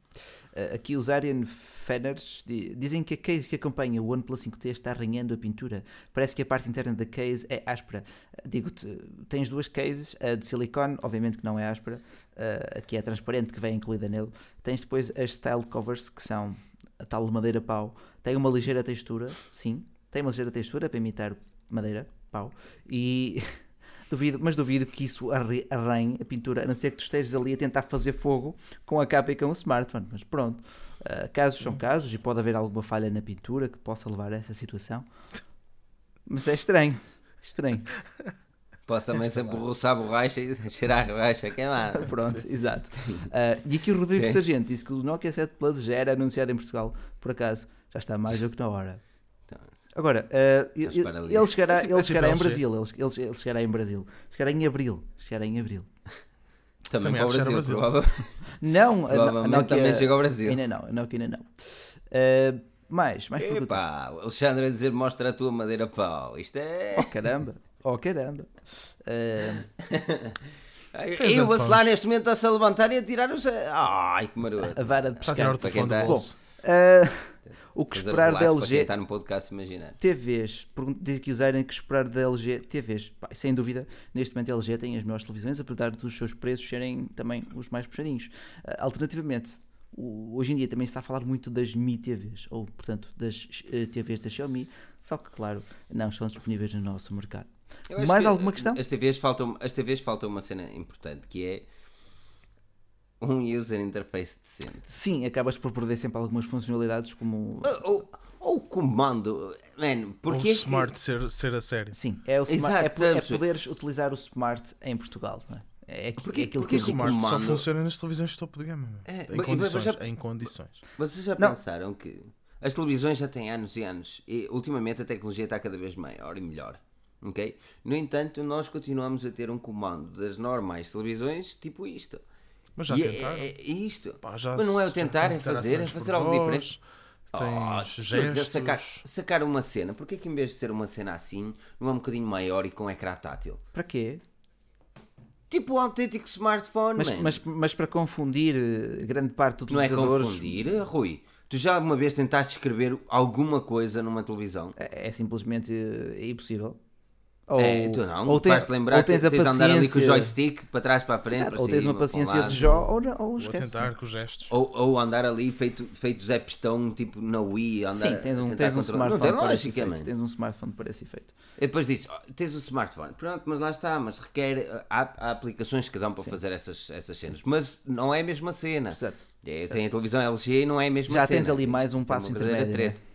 Uh, aqui os Arian Fenners di- dizem que a case que acompanha o OnePlus 5T está arranhando a pintura. Parece que a parte interna da case é áspera. Uh, Digo-te, tens duas cases, a de silicone, obviamente que não é áspera, uh, a que é transparente, que vem incluída nele. Tens depois as style covers, que são a tal madeira pau. Tem uma ligeira textura, sim, tem uma ligeira textura para imitar madeira. pau. E duvido, mas duvido que isso arranhe a pintura, a não ser que tu estejas ali a tentar fazer fogo com a capa e com o smartphone. Mas pronto, ah, casos são casos e pode haver alguma falha na pintura que possa levar a essa situação. Mas é estranho, estranho. Posso também sempre roçar borracha e cheirar a borracha queimada. Pronto, exato. Ah, e aqui o Rodrigo. Sargento disse que o Nokia 7 Plus já era anunciado em Portugal, por acaso, já está mais do que na hora. Agora, Estás ele, chegará, ele chegará em. Brasil, ele, ele, ele chegará em Brasil, chegará em Abril, chegará em Abril. Também, Também para o Brasil, Brasil. provavelmente, Não, provavelmente Nokia também chega ao Brasil. ainda não, a Nokia ainda não. Ah, mais, mais perguntas. Epá, o Alexandre a dizer mostra a tua madeira pau. Isto é. Oh caramba, oh caramba. Tens E o. Bacelar neste momento está-se a levantar e a tirar os. Ai, que maroto. a vara de Está a tirar pescar. o Para quem telefone tá- do bolso. Ah, o que esperar da revelada Para LG está no podcast, imaginar. TVs, diz que usarem que esperar da LG TVs. Pá, sem dúvida, neste momento a LG tem as melhores televisões, apesar dos seus preços serem também os mais puxadinhos. Ah, alternativamente, hoje em dia também se está a falar muito das Mi TVs, ou portanto das eh, TVs da Xiaomi, só que claro, não estão disponíveis no nosso mercado. Mais que alguma questão? As TVs, faltam, as TVs faltam uma cena importante que é um user interface decente. Sim, acabas por perder sempre algumas funcionalidades como. Ou, ou o comando. Man, Ou porque o é que- smart ser, ser a sério. Sim, é, o smart, Exato, é, po- é estamos- poderes utilizar o Smart em Portugal. Não é? É, aqui- Porque- é aquilo porque que O o é smart só comando- funciona nas televisões de topo de gama. É, em, mas- mas condições, já- em condições. Vocês já Não. pensaram que as televisões já têm anos e anos e ultimamente a tecnologia está cada vez maior e melhor. ok? No entanto, nós continuamos a ter um comando das normais televisões tipo isto. Mas já E tentaram. é, é isto. Pá, já Mas não é o tentar, é fazer, é fazer algo diferente. Tens Oh, gestos. sacar, sacar uma cena, porque é que em vez de ser uma cena assim, não é um bocadinho maior e com ecrã tátil? Para quê? Tipo um autêntico smartphone, Mas, mas, mas para confundir eh, grande parte dos Não é confundir, Rui. Tu já alguma vez tentaste escrever alguma coisa numa televisão? É, é simplesmente eh, impossível. Ou, é, tu não, ou tens, lembrar ou tens que a tens de andar ali com o paciência- joystick para trás, para a frente, Exato, para ou tens cima, uma um paciência de Jó ou, não- ou esquece. com gestos. Ou, ou andar ali feito, feito Zé Pistão, tipo na Wii. Andar Sim, tens um, tens um. Não smartphone tem para esse efeito. Tens um smartphone para esse efeito. E depois dizes, "Oh, tens o smartphone, pronto, mas lá está, mas requer, há, há aplicações que dão para fazer essas, essas cenas, mas não é a mesma cena. Exato. É, tem a televisão LG e não é a mesma Já cena. tens ali mais um passo intermédio, treta.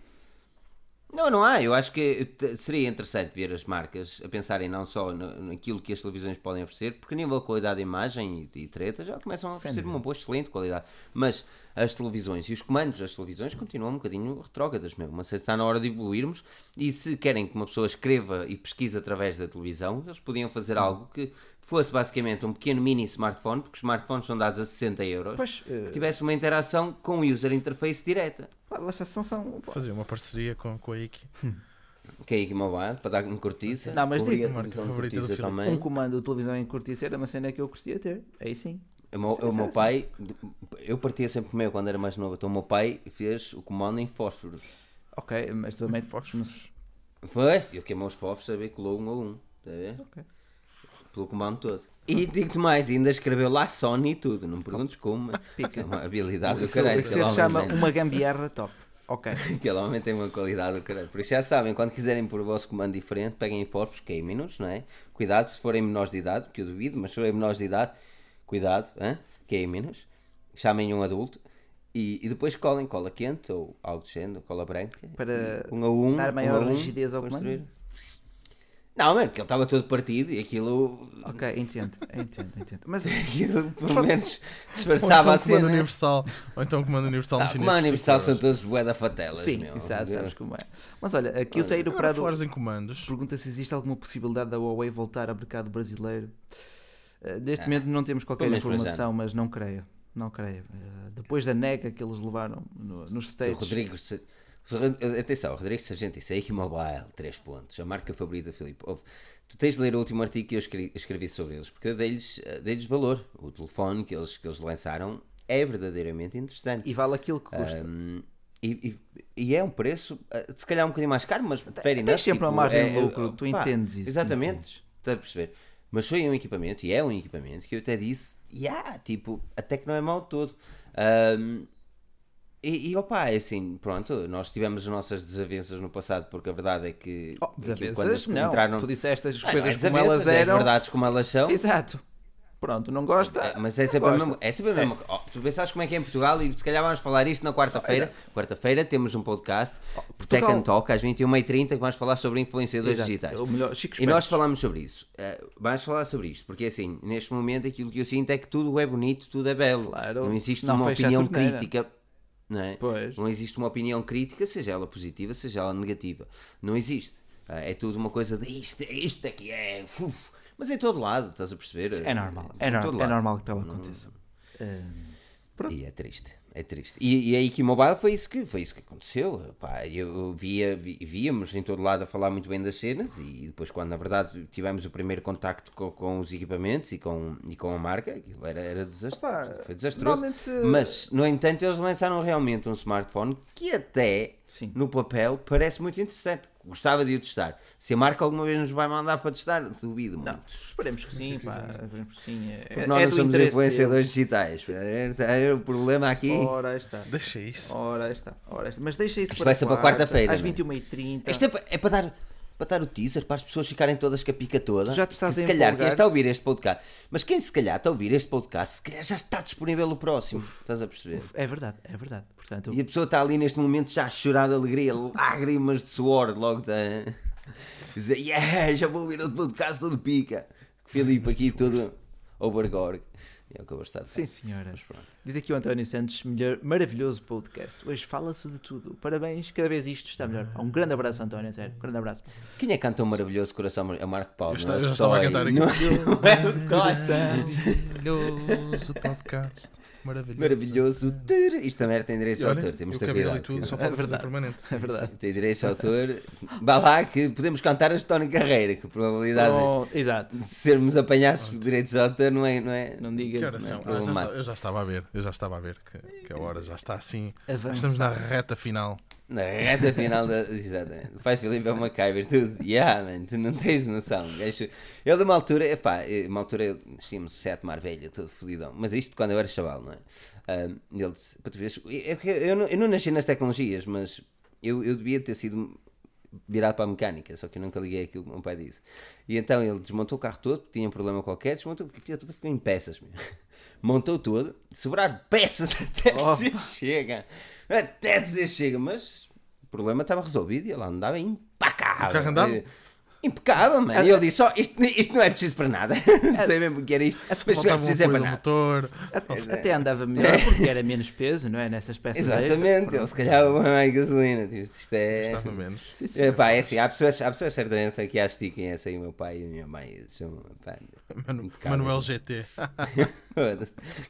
Não, não há. Eu acho que t- seria interessante ver as marcas a pensarem não só naquilo que as televisões podem oferecer, porque a nível de qualidade de imagem e, e treta já começam a oferecer uma boa, excelente qualidade. Mas as televisões e os comandos das televisões continuam um bocadinho retrógradas mesmo. Mas está na hora de evoluirmos e se querem que uma pessoa escreva e pesquise através da televisão, eles podiam fazer algo que fosse basicamente um pequeno mini smartphone, porque os smartphones são dados a 60 euros, Pois, eh, que tivesse uma interação com o user interface direta. pá, lá está, são, são, Fazer uma parceria com, com a IKI. Que é que mobile, para dar em cortiça. Não, mas Cobrir digo- a televisão Marca de favorita do cortiça Filipe. também. um comando de televisão em cortiça era uma cena que eu gostaria de ter. Aí sim. O meu, o meu pai, eu partia sempre meu quando era mais novo, então o meu pai fez o comando em fósforos. Ok, mas também. Fósforos. Foi? Eu queimou os fósforos, que colou um a um. Está a ver? Ok. Pelo comando todo. E digo-te mais, ainda escreveu lá Sony e tudo, não me perguntes como, mas é uma habilidade do caralho. isso que chama uma gambiarra top. Ok. Aquele homem tem uma qualidade do caralho. Por isso já sabem, quando quiserem pôr o vosso comando diferente, peguem em fósforos, queimem-nos, não é? Cuidado se forem menores de idade, que eu duvido, mas se forem menores de idade, cuidado, hein? queimem-nos, chamem um adulto e, e depois colem cola quente ou algo do género, cola branca, Para um a um, dar um maior a um, rigidez ao construir. comando. Não, mano, porque ele estava todo partido e aquilo, Ok, entendo, entendo, entendo. Mas aquilo pelo menos Ou disfarçava então a o comando cena. universal. Ou então o comando universal no chinês. comando universal são todos bué da fatelas, sim, meu. exato, sabes como é. Mas olha, aqui o Teiro Prado em comandos. pergunta se existe alguma possibilidade da Huawei voltar ao mercado brasileiro. Uh, Neste Ah, momento não temos qualquer informação, mas não creio. Não creio. Uh, Depois da nega que eles levaram no- nos O States. Rodrigo, Sa- Atenção, o Rodrigo Sargento disse Eiki Mobile, 3 pontos, a marca favorita do Filipe. Tu tens de ler o último artigo que eu escrevi, escrevi sobre eles, porque dei-lhes eh, dei-lhes valor. O telefone que eles, que eles lançaram é verdadeiramente interessante. E vale aquilo que custa. Ahm, e, e- e é um preço, eh, se calhar um bocadinho mais caro, mas fair tens enough, sempre uma tipo, margem é- de lucro, tu pá, entendes isso, Exatamente, entendes. estás a perceber? Mas foi um equipamento, e é um equipamento, que eu até disse, yeah, tipo, até que não é mau todo. Ahm, E, e opa, é assim, pronto, nós tivemos as nossas desavenças no passado, porque a verdade é que. Oh, desavenças? quando as- Não, entraram- tu disseste as Ah, coisas é como elas é eram. verdades como elas são. Exato. Pronto, não gosta. É, mas é sempre, gosta. mesma, é sempre a mesma oh, Tu pensaste como é que é em Portugal e se calhar vamos falar isto na quarta-feira. Quarta-feira temos um podcast, Tech Portugal- and Talk, às 21h30, que vamos falar sobre influenciadores Exato. digitais. O melhor, E nós falamos sobre isso. Eh, vamos falar sobre isto, porque assim, neste momento aquilo que eu sinto é que tudo é bonito, tudo é belo. Claro, não existe senão uma opinião crítica. Não, é? Pois. não existe uma opinião crítica, seja ela positiva, seja ela negativa. Não existe. Eh, é tudo uma coisa de isto, isto é que é. uf. Mas em todo lado, estás a perceber? É normal. É, todo é normal que tal Não- aconteça. Eh, Pronto. E é triste, é triste. E, e a IQ Mobile foi isso que, foi isso que aconteceu. Pá, eu via, vi- víamos em todo lado a falar muito bem das cenas e depois quando na verdade tivemos o primeiro contacto com, com os equipamentos e com, e com a marca, aquilo era, era desastroso. Foi desastroso. normalmente- Mas, no entanto, eles lançaram realmente um smartphone que até Sim. no papel parece muito interessante. Gostava de o testar. Se a marca alguma vez nos vai mandar para testar, duvido muito. Esperemos que sim, pá. Esperemos que sim. É, Porque é nós não do somos influenciadores digitais. É, é o problema aqui. Ora está. Deixa isso. Ora está. Ora está. Mas deixa isso Isto vai ser para quarta, quarta-feira, Às não é? 21h30. Isto é, pa- é para dar para dar o teaser, para as pessoas ficarem todas com a pica toda. Já te estás Que se calhar, quem está a ouvir este podcast, mas quem se calhar está a ouvir este podcast, se calhar já está disponível o próximo. Estás a perceber? É verdade, é verdade. Portanto, E a pessoa está ali neste momento já a chorar de alegria, lágrimas de suor, logo da. Dizer, yeah, já vou ouvir outro podcast todo pica. Filipe aqui todo overgorg. É o que eu vou estar a Sim, senhora. Mas pronto. Diz aqui o António Santos, melhor, maravilhoso podcast. Hoje fala-se de tudo. Parabéns, cada vez isto está melhor. Um grande abraço, António, sério. Um grande abraço. Quem é que canta um maravilhoso coração? É o Marco Paulo. Eu não é? eu já estava a cantar aqui. Não, não é o Toy. Maravilhoso podcast. Maravilhoso. Maravilhoso. Isto também tem direitos E de autor, temos de ter cuidado. tudo, só É verdade. permanente. É verdade. Tem direitos de autor. Vá lá que podemos cantar a Tony Carreira, que a probabilidade Oh, exato. de sermos apanhados por direitos de autor não é. Não é... Não Que digas. Horas são? Ah, já está- eu já estava a ver, eu já estava a ver que, que a hora já está assim. Avançar. Estamos na reta final. Na reta final da. Exatamente. O pai Filipe é uma MacGyver, tudo. Yeah, man, tu não tens noção. Gajo- Ele, de uma altura, epá, uma altura, tínhamos sete marvelha, todo fodidão. Mas isto quando eu era chaval, não é? Ah, ele disse, para tu veres, eu, eu, eu não, eu não nasci nas tecnologias, mas eu, eu devia ter sido virado para a mecânica, só que eu nunca liguei aquilo que o meu pai disse. E então ele desmontou o carro todo, tinha um problema qualquer, desmontou, puta ficou em peças. meu. Montou todo, sobrar peças até dizer chega. Até dizer chega, mas o problema estava resolvido e ele andava impecável. O carro andava? Impecável, mano. E ele disse: Só, isto, isto não é preciso para nada. Não sei mesmo o que era isto. Mas isto não é um preciso é para nada. motor. Até, até andava melhor porque era menos peso, não é? Nessas peças. Exatamente, ele se calhar mais gasolina. Tipo, isto é. Estava menos. Sim, sim. É, pá, é assim, há pessoas, há pessoas certamente aqui à que conhecem o meu pai e a minha mãe. São, pá, Manu-. Manuel GT.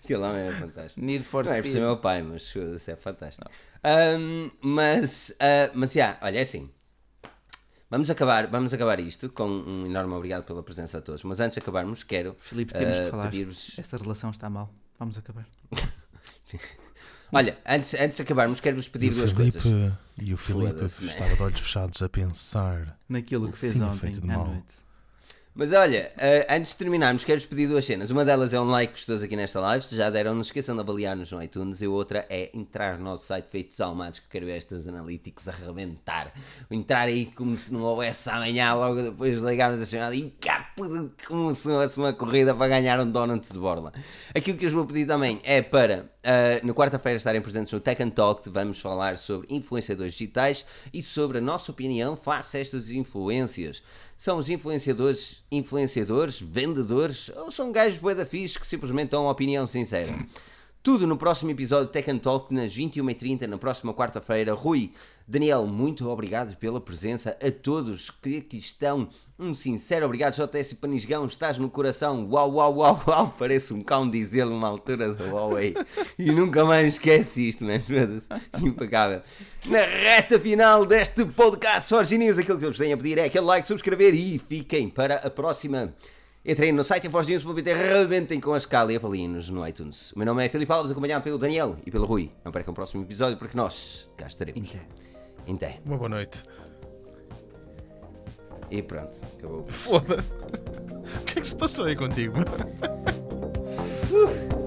Aquele homem é fantástico. Need for Não é por Speed. ser meu pai, mas é fantástico. Ahm, mas, ah, mas, já, olha, é assim. Vamos acabar, vamos acabar isto com um enorme obrigado pela presença a todos. Mas antes de acabarmos, quero Filipe, temos ah, que falar. pedir-vos. Esta relação está mal. Vamos acabar. Olha, antes, antes de acabarmos, quero-vos pedir duas coisas. e o man. estava de olhos fechados a pensar. Naquilo que fez ontem à mal. noite. Mas olha, eh, antes de terminarmos, quero-vos pedir duas cenas. Uma delas é um like gostoso aqui nesta live, se já deram, não esqueçam de avaliar-nos no iTunes. E a outra é entrar no nosso site Feitos Almados, que quero ver estas analytics arrebentar. Entrar aí como se não houvesse amanhã, logo depois de ligarmos a chamada e cá, como se houvesse uma corrida para ganhar um Donuts de borla. Aquilo que eu vos vou pedir também é para, eh, na quarta-feira, estarem presentes no Tech and Talk, vamos falar sobre influenciadores digitais e sobre a nossa opinião face a estas influências. São os influenciadores, influenciadores, vendedores ou são gajos bué da fixe que simplesmente dão uma opinião sincera? Tudo no próximo episódio Tech and Talk nas 21h30, na próxima quarta-feira. Rui, Daniel, muito obrigado pela presença. A todos que aqui estão, um sincero obrigado. JS Panisgão, estás no coração. Uau, uau, uau, uau. Parece um cão dizê-lo numa altura da Huawei. E nunca mais esquece isto, mano. Impecável. Na reta final deste podcast Forge News, aquilo que eu vos tenho a pedir é aquele like, subscrever e fiquem para a próxima. Entrem no site inforgenews.pt, rebentem com a escala e avaliem-nos no iTunes. O meu nome é Filipe Alves, acompanhado pelo Daniel e pelo Rui. Não percam o próximo episódio porque nós cá estaremos. Inté. Inté. Uma boa noite. E pronto, acabou. Foda-se. O que é que se passou aí contigo?